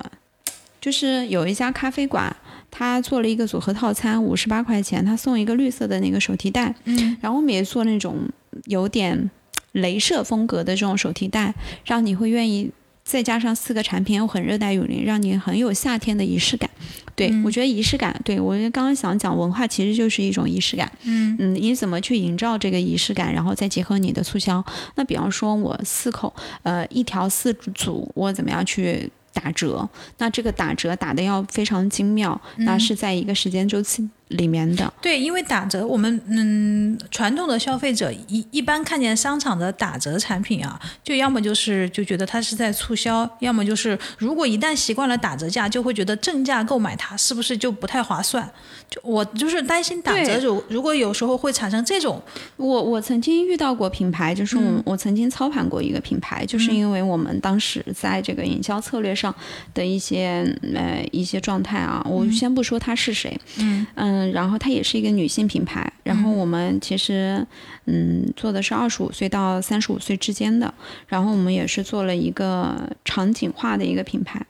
就是有一家咖啡馆，他做了一个组合套餐，五十八块钱，他送一个绿色的那个手提袋，嗯，然后我们也做那种有点镭射风格的这种手提袋，让你会愿意。再加上四个产品又很热带雨林，让你很有夏天的仪式感。对我觉得仪式感，对我刚刚想讲文化其实就是一种仪式感。嗯嗯，你怎么去营造这个仪式感，然后再结合你的促销？那比方说我四口，呃，一条四组，我怎么样去？打折，那这个打折打的要非常精妙，那是在一个时间周期里面的。对，因为打折，我们嗯，传统的消费者一一般看见商场的打折产品啊，就要么就是就觉得它是在促销，要么就是如果一旦习惯了打折价，就会觉得正价购买它是不是就不太划算？就我就是担心打折如如果有时候会产生这种，我我曾经遇到过品牌，就是我我曾经操盘过一个品牌，就是因为我们当时在这个营销策略上的一些呃一些状态啊，我先不说他是谁，嗯。嗯，然后它也是一个女性品牌，然后我们其实嗯做的是二十五岁到三十五岁之间的，然后我们也是做了一个场景化的一个品牌，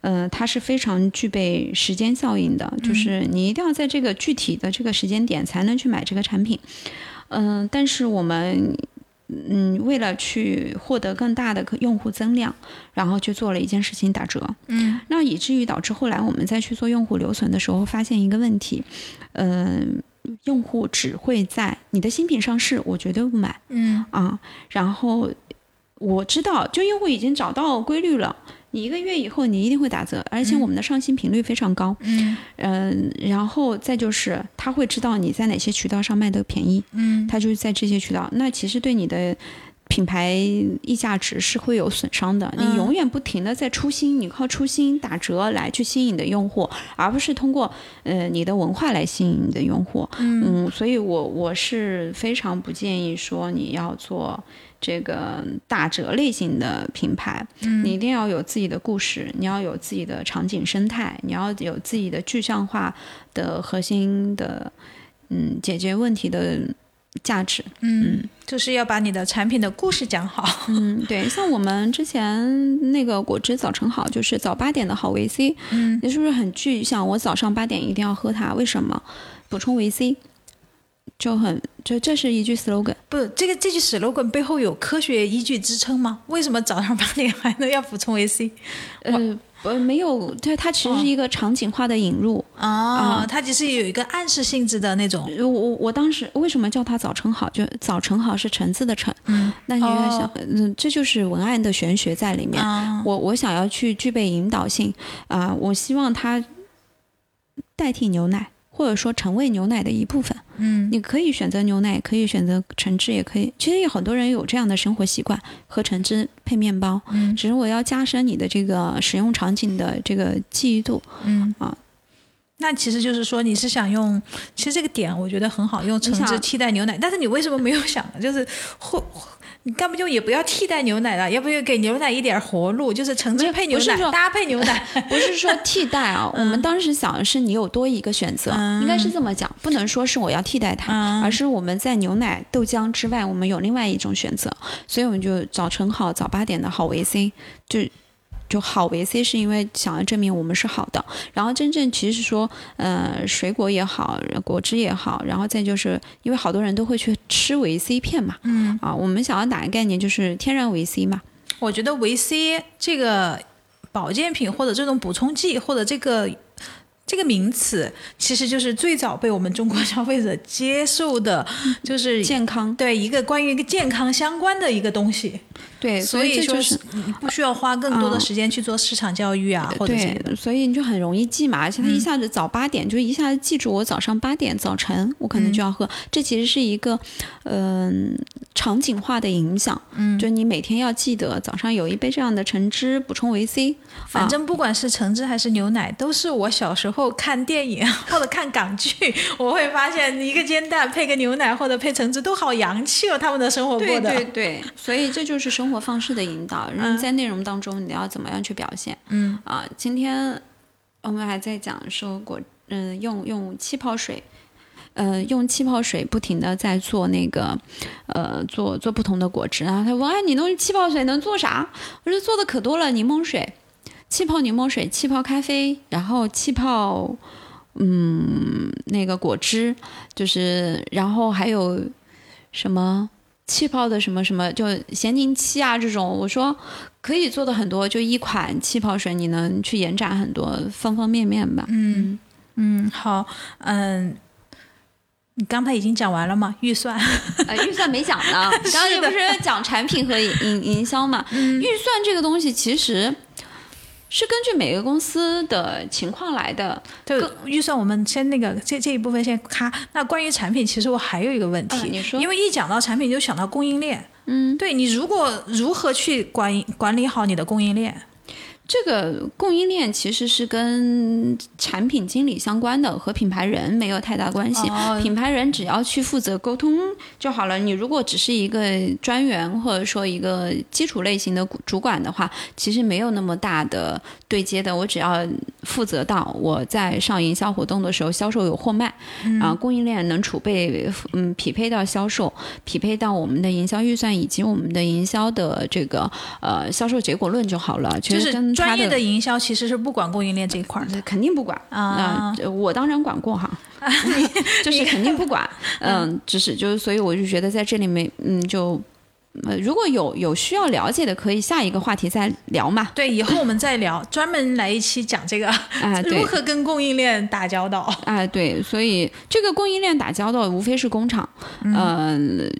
呃，它是非常具备时间效应的，就是你一定要在这个具体的这个时间点才能去买这个产品，嗯，但是我们嗯为了去获得更大的用户增量，然后去做了一件事情打折，嗯，那以至于导致后来我们再去做用户留存的时候，发现一个问题，嗯，用户只会在你的新品上市，我绝对不买，嗯啊，然后我知道，就用户已经找到规律了。你一个月以后你一定会打折，而且我们的上新频率非常高。嗯嗯，然后再就是他会知道你在哪些渠道上卖的便宜，嗯他就是在这些渠道，那其实对你的。品牌溢价值是会有损伤的，你嗯永远不停的在出新，你靠出新打折来去吸引你的用户，而不是通过呃你的文化来吸引你的用户。嗯，所以我我是非常不建议说你要做这个打折类型的品牌，嗯你一定要有自己的故事，你要有自己的场景生态，你要有自己的具象化的核心的嗯解决问题的价值。嗯，就是要把你的产品的故事讲好。嗯，对，像我们之前那个果汁早晨好，就是早八点的好维 C，嗯，你是不是很具象？我早上八点一定要喝它，为什么？补充维 C，就很就这是一句 slogan。不，这个这句 slogan 背后有科学依据支撑吗？为什么早上八点还能要补充维 C？呃，不，没有，它它其实是一个场景化的引入。啊，它其实有一个暗示性质的那种。我我我当时为什么叫它早晨好？就早晨好是橙子的橙，嗯，那你就在想哦，嗯，这就是文案的玄学在里面。啊我我想要去具备引导性啊、我希望它代替牛奶，或者说成为牛奶的一部分。嗯你可以选择牛奶，也可以选择橙汁，也可以。其实有很多人有这样的生活习惯，喝橙汁配面包。嗯只是我要加深你的这个使用场景的这个记忆度。嗯啊。那其实就是说，你是想用，其实这个点我觉得很好，用橙汁替代牛奶。但是你为什么没有想，就是会，你干不就也不要替代牛奶了，要不就给牛奶一点活路，就是橙汁配牛奶搭配牛奶。不是说 替代啊，我们当时想的是你有多一个选择，嗯应该是这么讲，不能说是我要替代它，嗯而是我们在牛奶、豆浆之外，我们有另外一种选择，所以我们就早晨好早八点的好维 C，就。就好维 C 是因为想要证明我们是好的，然后真正其实说，呃，水果也好，果汁也好，然后再就是因为好多人都会去吃维 C 片嘛，嗯，啊，我们想要打一个概念就是天然维 C 嘛，我觉得维 C 这个保健品或者这种补充剂或者这个这个名词，其实就是最早被我们中国消费者接受的，就是健康，对一个关于一个健康相关的一个东西。对，所以这就是不需要花更多的嗯时间去做市场教育啊，或者这些的。对，所以你就很容易记嘛，而且他一嗯下子早八点、就一下子记住我早上八点早晨我可能就要喝，这其实是一个嗯、场景化的影响，嗯，就你每天要记得早上有一杯这样的橙汁补充维 C，反正不管是橙汁还是牛奶，都是我小时候看电影 或者看港剧，我会发现一个煎蛋配个牛奶或者配橙汁都好洋气哦，他们的生活过对的。对对，所以这就是生活方式的引导，然后在内容当中你要怎么样去表现，嗯。啊，今天我们还在讲说过，嗯、用用气泡水，呃，用气泡水不停的在做那个，呃，做做不同的果汁然后。他问，哎，你弄气泡水能做啥？我说做的可多了，柠檬水、气泡柠檬水、气泡咖啡，然后气泡，嗯，那个果汁，就是，然后还有什么？气泡的什么什么，就咸柠七啊这种，我说可以做的很多，就一款气泡水，你能去延展很多方方面面吧。嗯嗯，好，嗯。你刚才已经讲完了吗？预算？呃，预算没讲呢，刚刚又不是讲产品和营营营销嘛？预算这个东西其实是根据每个公司的情况来的。对，预算我们先那个这这一部分先咔。那关于产品，其实我还有一个问题，嗯你说因为一讲到产品就想到供应链。嗯，对你如果如何去管管理好你的供应链？这个供应链其实是跟产品经理相关的，和品牌人没有太大关系。哦品牌人只要去负责沟通就好了。你如果只是一个专员或者说一个基础类型的主管的话，其实没有那么大的对接的。我只要负责到我在上营销活动的时候，销售有货卖，啊，供应链能储备，嗯，匹配到销售，匹配到我们的营销预算以及我们的营销的这个呃销售结果论就好了。其就是实跟他专业的营销其实是不管供应链这一块儿的。肯定不管啊呃我当然管过哈，就是肯定不管。嗯，只是就是，所以我就觉得在这里面，嗯，就呃，如果有有需要了解的，可以下一个话题再聊嘛。对，以后我们再聊，专门来一期讲这个 啊，对如何跟供应链打交道。啊，对，所以这个供应链打交道，无非是工厂，嗯、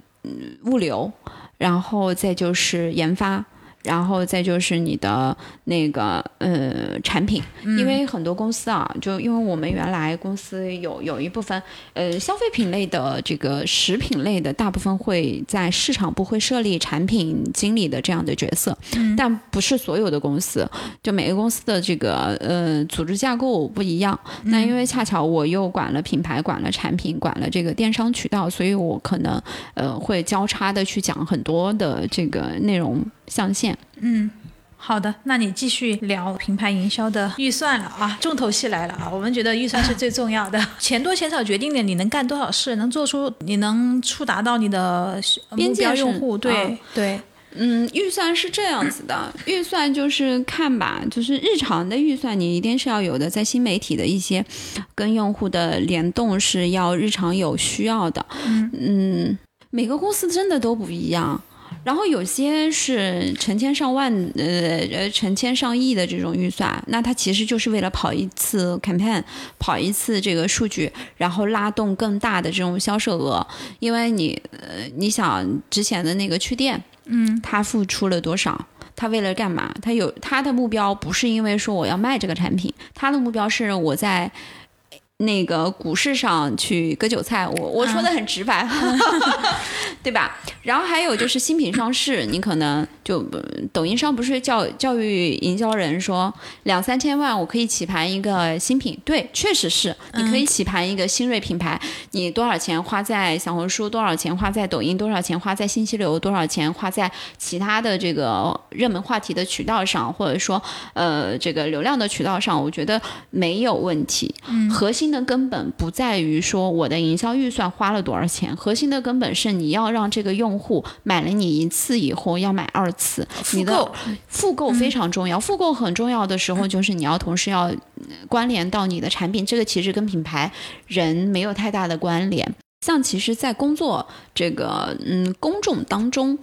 物流，然后再就是研发。然后再就是你的那个呃产品，因为很多公司啊，就因为我们原来公司有有一部分呃消费品类的这个食品类的，大部分会在市场部会设立产品经理的这样的角色，但不是所有的公司，就每个公司的这个呃组织架构不一样。那因为恰巧我又管了品牌，管了产品，管了这个电商渠道，所以我可能呃会交叉的去讲很多的这个内容。象限，嗯，好的，那你继续聊品牌营销的预算了啊，重头戏来了啊，我们觉得预算是最重要的，钱多钱少决定了你能干多少事，能做出你能触达到你的目标用户，对对，嗯，预算是这样子的，预算就是看吧，就是日常的预算你一定是要有的，在新媒体的一些跟用户的联动是要日常有需要的，嗯，每个公司真的都不一样。然后有些是成千上万，呃呃，成千上亿的这种预算，那它其实就是为了跑一次 campaign，跑一次这个数据，然后拉动更大的这种销售额。因为你，呃，你想之前的那个去店，嗯，他付出了多少？他为了干嘛？他有他的目标，不是因为说我要卖这个产品，他的目标是我在。那个股市上去割韭菜，我我说的很直白，对吧？然后还有就是新品上市，你可能就抖音上不是教教育营销人说两三千万我可以起盘一个新品，对，确实是你可以起盘一个新锐品牌，你多少钱花在小红书，多少钱花在抖音，多少钱花在信息流，多少钱花在其他的这个热门话题的渠道上，或者说呃这个流量的渠道上，我觉得没有问题，核心。的根本不在于说我的营销预算花了多少钱，核心的根本是你要让这个用户买了你一次以后要买二次，复购复购非常重要。复购很重要的时候就是你要同时要关联到你的产品，这个其实跟品牌人没有太大的关联。像其实，在工作这个嗯公众当中，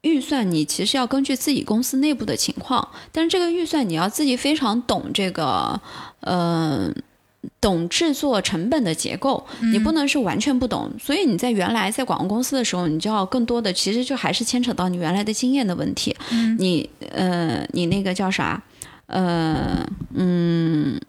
预算你其实要根据自己公司内部的情况，但是这个预算你要自己非常懂这个呃。懂制作成本的结构，你不能是完全不懂。所以你在原来在广告公司的时候，你就要更多的，其实就还是牵扯到你原来的经验的问题。你呃，你那个叫啥？呃嗯，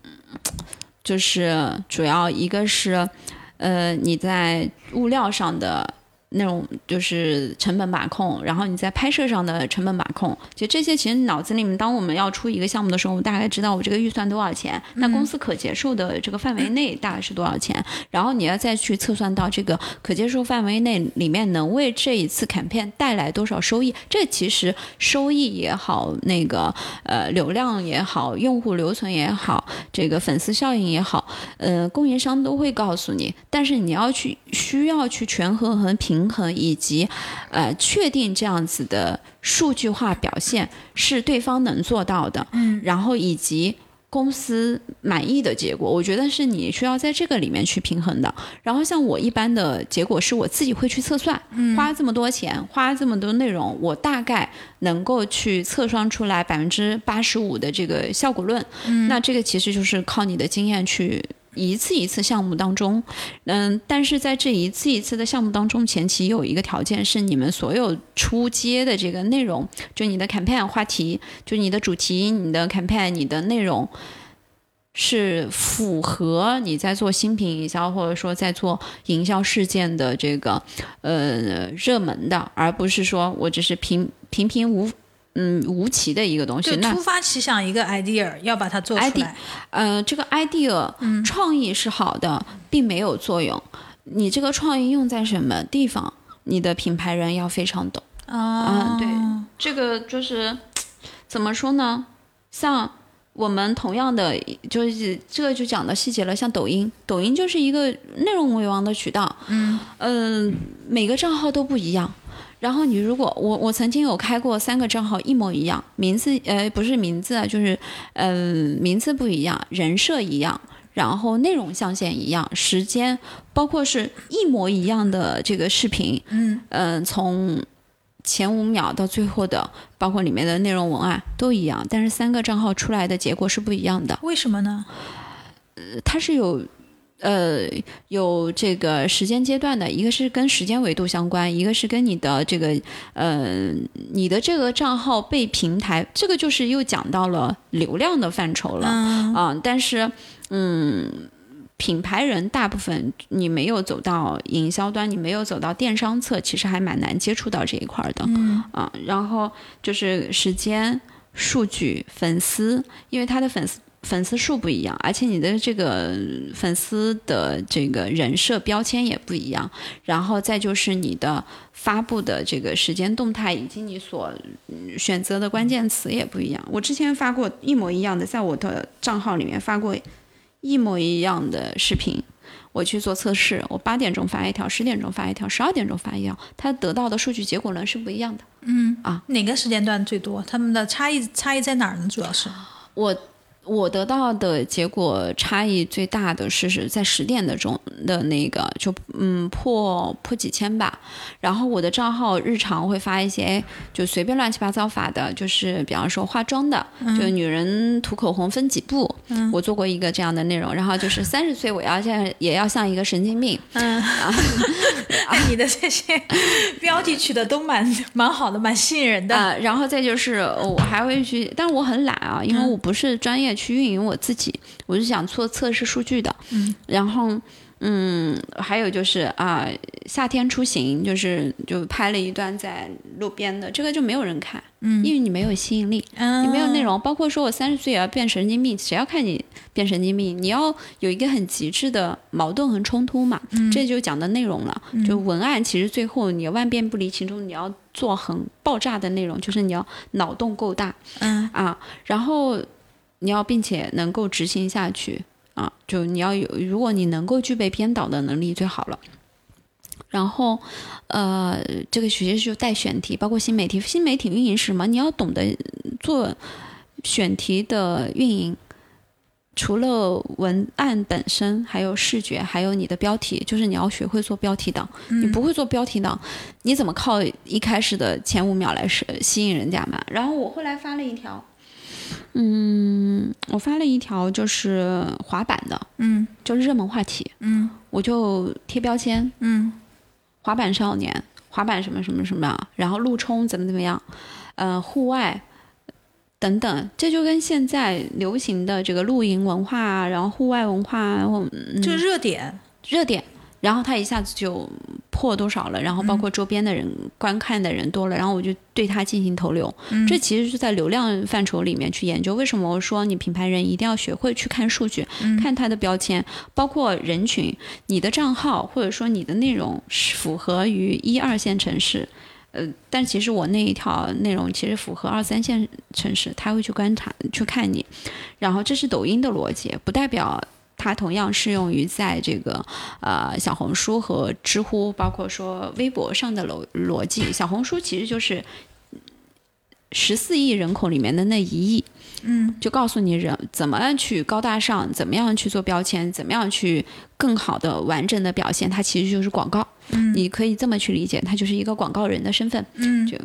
就是主要一个是呃你在物料上的。那种就是成本把控，然后你在拍摄上的成本把控，就这些其实脑子里面，当我们要出一个项目的时候，我们大概知道我这个预算多少钱，那公司可接受的这个范围内大概是多少钱，然后你要再去测算到这个可接受范围内里面能为这一次 campaign 带来多少收益，这其实收益也好，那个呃流量也好，用户留存也好，这个粉丝效应也好，呃供应商都会告诉你，但是你要去需要去权衡和平。衡以及，呃，确定这样子的数据化表现是对方能做到的，嗯，然后以及公司满意的结果，我觉得是你需要在这个里面去平衡的。然后像我一般的结果是我自己会去测算，花这么多钱，花这么多内容，我大概能够去测算出来百分之八十五的这个效果论，嗯，那这个其实就是靠你的经验去。一次一次项目当中，嗯，但是在这一次一次的项目当中，前期有一个条件是你们所有出街的这个内容，就你的 campaign 话题，就你的主题、你的 campaign、你的内容，是符合你在做新品营销或者说在做营销事件的这个呃热门的，而不是说我只是平平平无。嗯，无奇的一个东西，就突发奇想一个 idea，要把它做出来。呃，这个 idea 创意是好的，并没有作用。你这个创意用在什么地方，你的品牌人要非常懂啊。对，这个就是怎么说呢？像我们同样的，就是这个就讲的细节了。像抖音，抖音就是一个内容为王的渠道。嗯嗯，每个账号都不一样。然后你如果我我曾经有开过三个账号一模一样，名字呃不是名字啊，就是嗯名字不一样，人设一样，然后内容象限一样，时间包括是一模一样的这个视频，嗯嗯从前五秒到最后的，包括里面的内容文案都一样，但是三个账号出来的结果是不一样的。为什么呢？呃，它是有。呃，有这个时间阶段的，一个是跟时间维度相关，一个是跟你的这个呃，你的这个账号被平台，这个就是又讲到了流量的范畴了啊。但是，嗯，品牌人大部分你没有走到营销端，你没有走到电商侧，其实还蛮难接触到这一块的啊。然后就是时间、数据、粉丝，因为他的粉丝。粉丝数不一样，而且你的这个粉丝的这个人设标签也不一样，然后再就是你的发布的这个时间动态以及你所选择的关键词也不一样。我之前发过一模一样的，在我的账号里面发过一模一样的视频，我去做测试，我八点钟发一条，十点钟发一条，十二点钟发一条，它得到的数据结果呢是不一样的。嗯啊，哪个时间段最多？他们的差异差异在哪儿呢？主要是我。我得到的结果差异最大的是是在十点的钟的那个，就嗯破破几千吧。然后我的账号日常会发一些，哎，就随便乱七八糟发的，就是比方说化妆的，就女人涂口红分几步，我做过一个这样的内容。然后就是三十岁我要像也要像一个神经病。嗯，你的这些标题取的都蛮蛮好的，蛮吸引人的。啊，然后再就是我还会去，但是我很懒啊，因为我不是专业。去运营我自己，我是想做测试数据的。嗯，然后，嗯，还有就是啊，夏天出行，就是就拍了一段在路边的，这个就没有人看，嗯，因为你没有吸引力，你没有内容。包括说我三十岁也要变神经病，谁要看你变神经病？你要有一个很极致的矛盾和冲突嘛，这就讲的内容了。就文案其实最后你万变不离其中，你要做很爆炸的内容，就是你要脑洞够大，嗯啊，然后。你要并且能够执行下去啊，就你要有，如果你能够具备编导的能力最好了。然后，呃，这个学习就带选题，包括新媒体。新媒体运营是什么？你要懂得做选题的运营，除了文案本身，还有视觉，还有你的标题，就是你要学会做标题党。你不会做标题党，你怎么靠一开始的前五秒来吸吸引人家嘛？然后我后来发了一条。嗯，我发了一条就是滑板的，嗯，就是热门话题，嗯，我就贴标签，嗯，滑板少年，滑板什么什么什么，然后路冲怎么怎么样，呃，户外等等，这就跟现在流行的这个露营文化，然后户外文化，然后就热点，热点。然后他一下子就破多少了，然后包括周边的人观看的人多了，然后我就对他进行投流。这其实是在流量范畴里面去研究。为什么我说你品牌人一定要学会去看数据，看他的标签，包括人群，你的账号或者说你的内容是符合于一二线城市，呃，但其实我那一条内容其实符合二三线城市，他会去观察去看你。然后这是抖音的逻辑，不代表。它同样适用于在这个呃小红书和知乎，包括说微博上的逻逻辑。小红书其实就是十四亿人口里面的那一亿，嗯，就告诉你人怎么样去高大上，怎么样去做标签，怎么样去更好的完整的表现。它其实就是广告，嗯，你可以这么去理解，它就是一个广告人的身份，嗯，就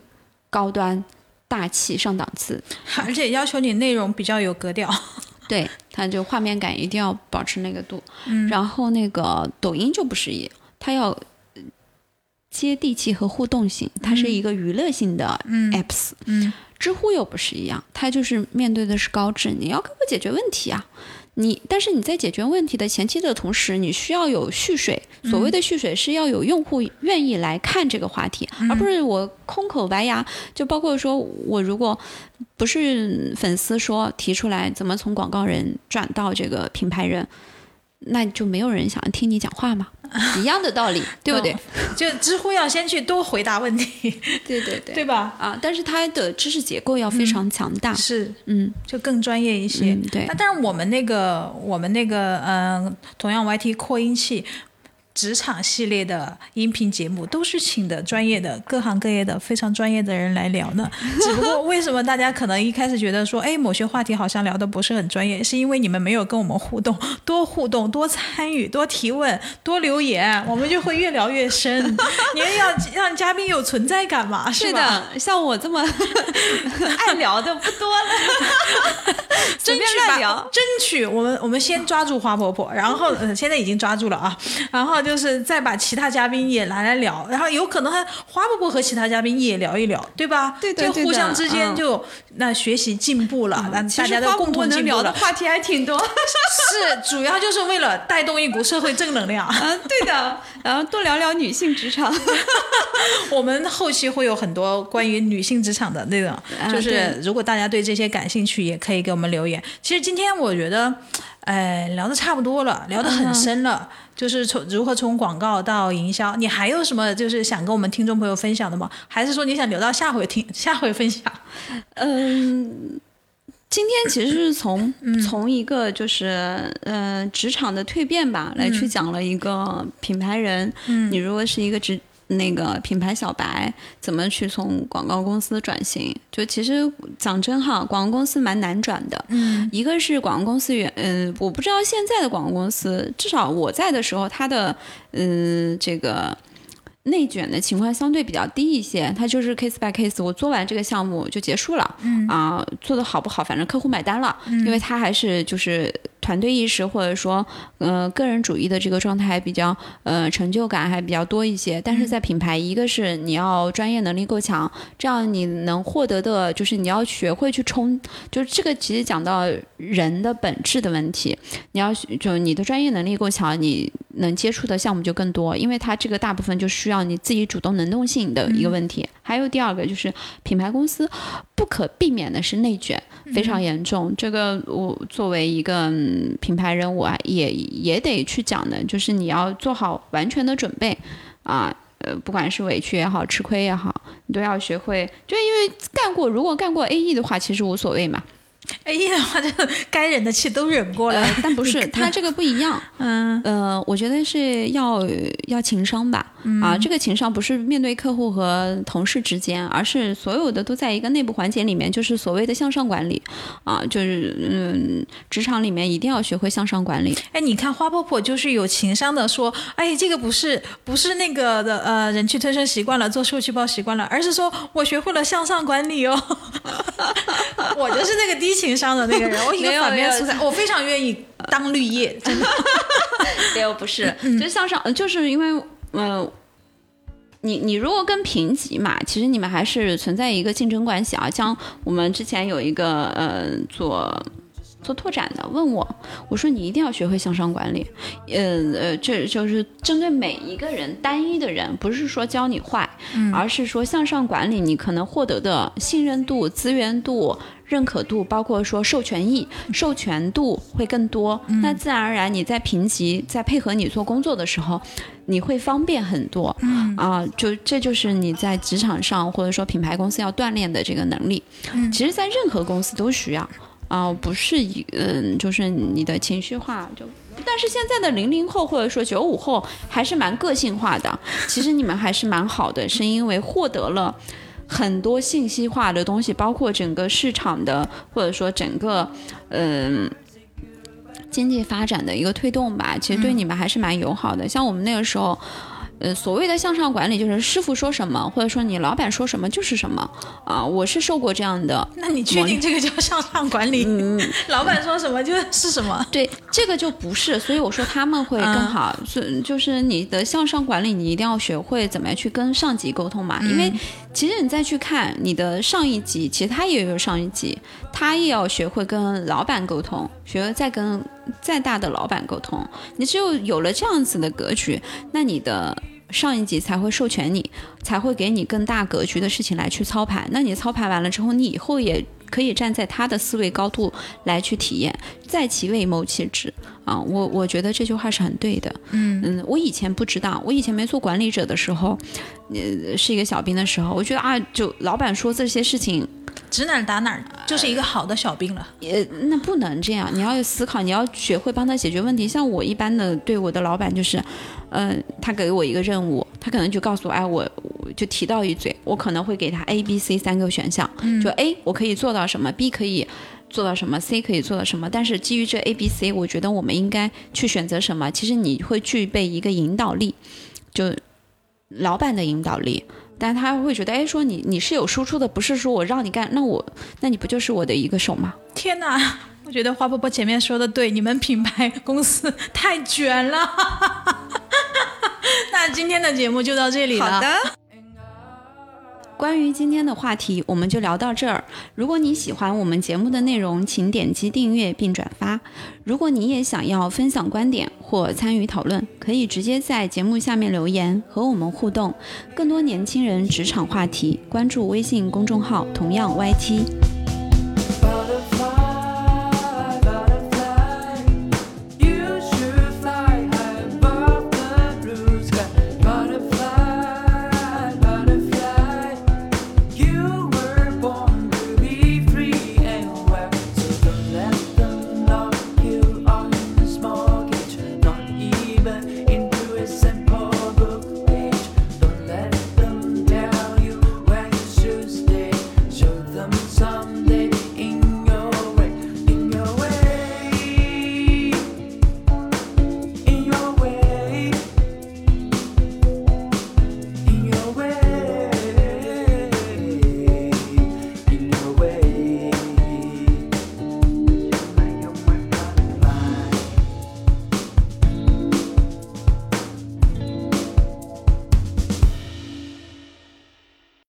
高端大气上档次，而且要求你内容比较有格调。对，它就画面感一定要保持那个度，然后那个抖音就不是一，它要接地气和互动性，它是一个娱乐性的 apps，嗯，知乎又不是一样，它就是面对的是高质，你要给我解决问题啊。你但是你在解决问题的前期的同时，你需要有蓄水。所谓的蓄水是要有用户愿意来看这个话题，而不是我空口白牙。就包括说我如果不是粉丝说提出来怎么从广告人转到这个品牌人，那就没有人想听你讲话嘛？一样的道理，对不对？就知乎要先去多回答问题，对对对，对吧？啊，但是它的知识结构要非常强大，是，嗯，就更专业一些。对，那但是我们那个，我们那个，嗯，同样 YT 扩音器。职场系列的音频节目都是请的专业的各行各业的非常专业的人来聊呢，只不过为什么大家可能一开始觉得说，哎，某些话题好像聊的不是很专业，是因为你们没有跟我们互动，多互动，多参与，多提问，多留言，我们就会越聊越深。你要让嘉宾有存在感嘛？是的，像我这么爱聊的不多了。争取吧，争取我们我们先抓住花婆婆，然后呃现在已经抓住了啊，然后就是再把其他嘉宾也拿来聊，然后有可能花婆婆和其他嘉宾也聊一聊，对吧？对就互相之间就那学习进步了，那大家的共同进步的话题还挺多，是主要就是为了带动一股社会正能量。嗯，对的，然后多聊聊女性职场，我们后期会有很多关于女性职场的内容，就是如果大家对这些感兴趣，也可以给我们留言。其实今天我觉得，哎，聊的差不多了，聊得很深了，就是从如何从广告到营销，你还有什么就是想跟我们听众朋友分享的吗？还是说你想留到下回听，下回分享？嗯。今天其实是从从一个就是呃职场的蜕变吧，来去讲了一个品牌人。嗯你如果是一个职那个品牌小白，怎么去从广告公司转型？就其实讲真哈，广告公司蛮难转的。嗯，一个是广告公司原嗯，我不知道现在的广告公司，至少我在的时候，它的嗯这个。内卷的情况相对比较低一些，它就是 case by case，我做完这个项目就结束了，啊，做的好不好，反正客户买单了，因为他还是就是。团队意识或者说，呃，个人主义的这个状态比较，呃，成就感还比较多一些。但是在品牌，一个是你要专业能力够强，这样你能获得的就是你要学会去冲，就是这个其实讲到人的本质的问题。你要就你的专业能力够强，你能接触的项目就更多，因为它这个大部分就需要你自己主动能动性的一个问题。还有第二个就是品牌公司不可避免的是内卷，非常严重。这个我作为一个品牌人，我也也得去讲的，就是你要做好完全的准备啊，呃，不管是委屈也好，吃亏也好，你都要学会。就因为干过，如果干过 A E 的话，其实无所谓嘛。A E 的话，就该忍的气都忍过了，但不是，他这个不一样。嗯呃，我觉得是要要情商吧。啊，这个情商不是面对客户和同事之间，而是所有的都在一个内部环节里面，就是所谓的向上管理。啊，就是嗯，职场里面一定要学会向上管理。哎，你看花婆婆就是有情商的说，哎，这个不是不是那个的呃，忍气吞声习惯了，做数据包习惯了，而是说我学会了向上管理哦。我就是那个低情商的那个人，我一个反面素材，我非常愿意当绿叶，真的。没有，不是，就向上，就是因为。嗯，你你如果跟评级嘛，其实你们还是存在一个竞争关系啊。像我们之前有一个呃做做拓展的问我，我说你一定要学会向上管理，呃呃，这就是针对每一个人单一的人，不是说教你坏，而是说向上管理你可能获得的信任度、资源度。认可度包括说授权益、授权度会更多，那自然而然你在评级、在配合你做工作的时候，你会方便很多。嗯啊，就这就是你在职场上或者说品牌公司要锻炼的这个能力。嗯，其实，在任何公司都需要啊，不是一嗯，就是你的情绪化就。但是现在的零零后或者说九五后还是蛮个性化的，其实你们还是蛮好的，是因为获得了。很多信息化的东西，包括整个市场的，或者说整个嗯经济发展的一个推动吧，其实对你们还是蛮友好的。像我们那个时候。呃，所谓的向上管理就是师傅说什么，或者说你老板说什么就是什么啊。我是受过这样的。那你确定这个叫向上管理？嗯，老板说什么就是什么。对，这个就不是。所以我说他们会更好。所以就是你的向上管理，你一定要学会怎么样去跟上级沟通嘛。因为其实你再去看你的上一级，其实他也有上一级，他也要学会跟老板沟通，学会再跟再大的老板沟通。你只有有了这样子的格局，那你的。上一级才会授权你，才会给你更大格局的事情来去操盘。那你操盘完了之后，你以后也可以站在他的思维高度来去体验，在其位谋其职啊。我我觉得这句话是很对的。嗯嗯，我以前不知道，我以前没做管理者的时候，呃，是一个小兵的时候，我觉得啊，就老板说这些事情。指哪打哪，就是一个好的小兵了。也那不能这样，你要有思考，你要学会帮他解决问题。像我一般的对我的老板就是，嗯，他给我一个任务，他可能就告诉我，哎，我就提到一嘴，我可能会给他 A、B、C 三个选项，就 A 我可以做到什么，B 可以做到什么，C 可以做到什么。但是基于这 A、B、C，我觉得我们应该去选择什么。其实你会具备一个引导力，就老板的引导力。但他会觉得，哎，说你你是有输出的，不是说我让你干，那我那你不就是我的一个手吗？天哪，我觉得花婆婆前面说的对，你们品牌公司太卷了。那今天的节目就到这里了。好的。关于今天的话题，我们就聊到这儿。如果你喜欢我们节目的内容，请点击订阅并转发。如果你也想要分享观点或参与讨论，可以直接在节目下面留言和我们互动。更多年轻人职场话题，关注微信公众号，同样 YT。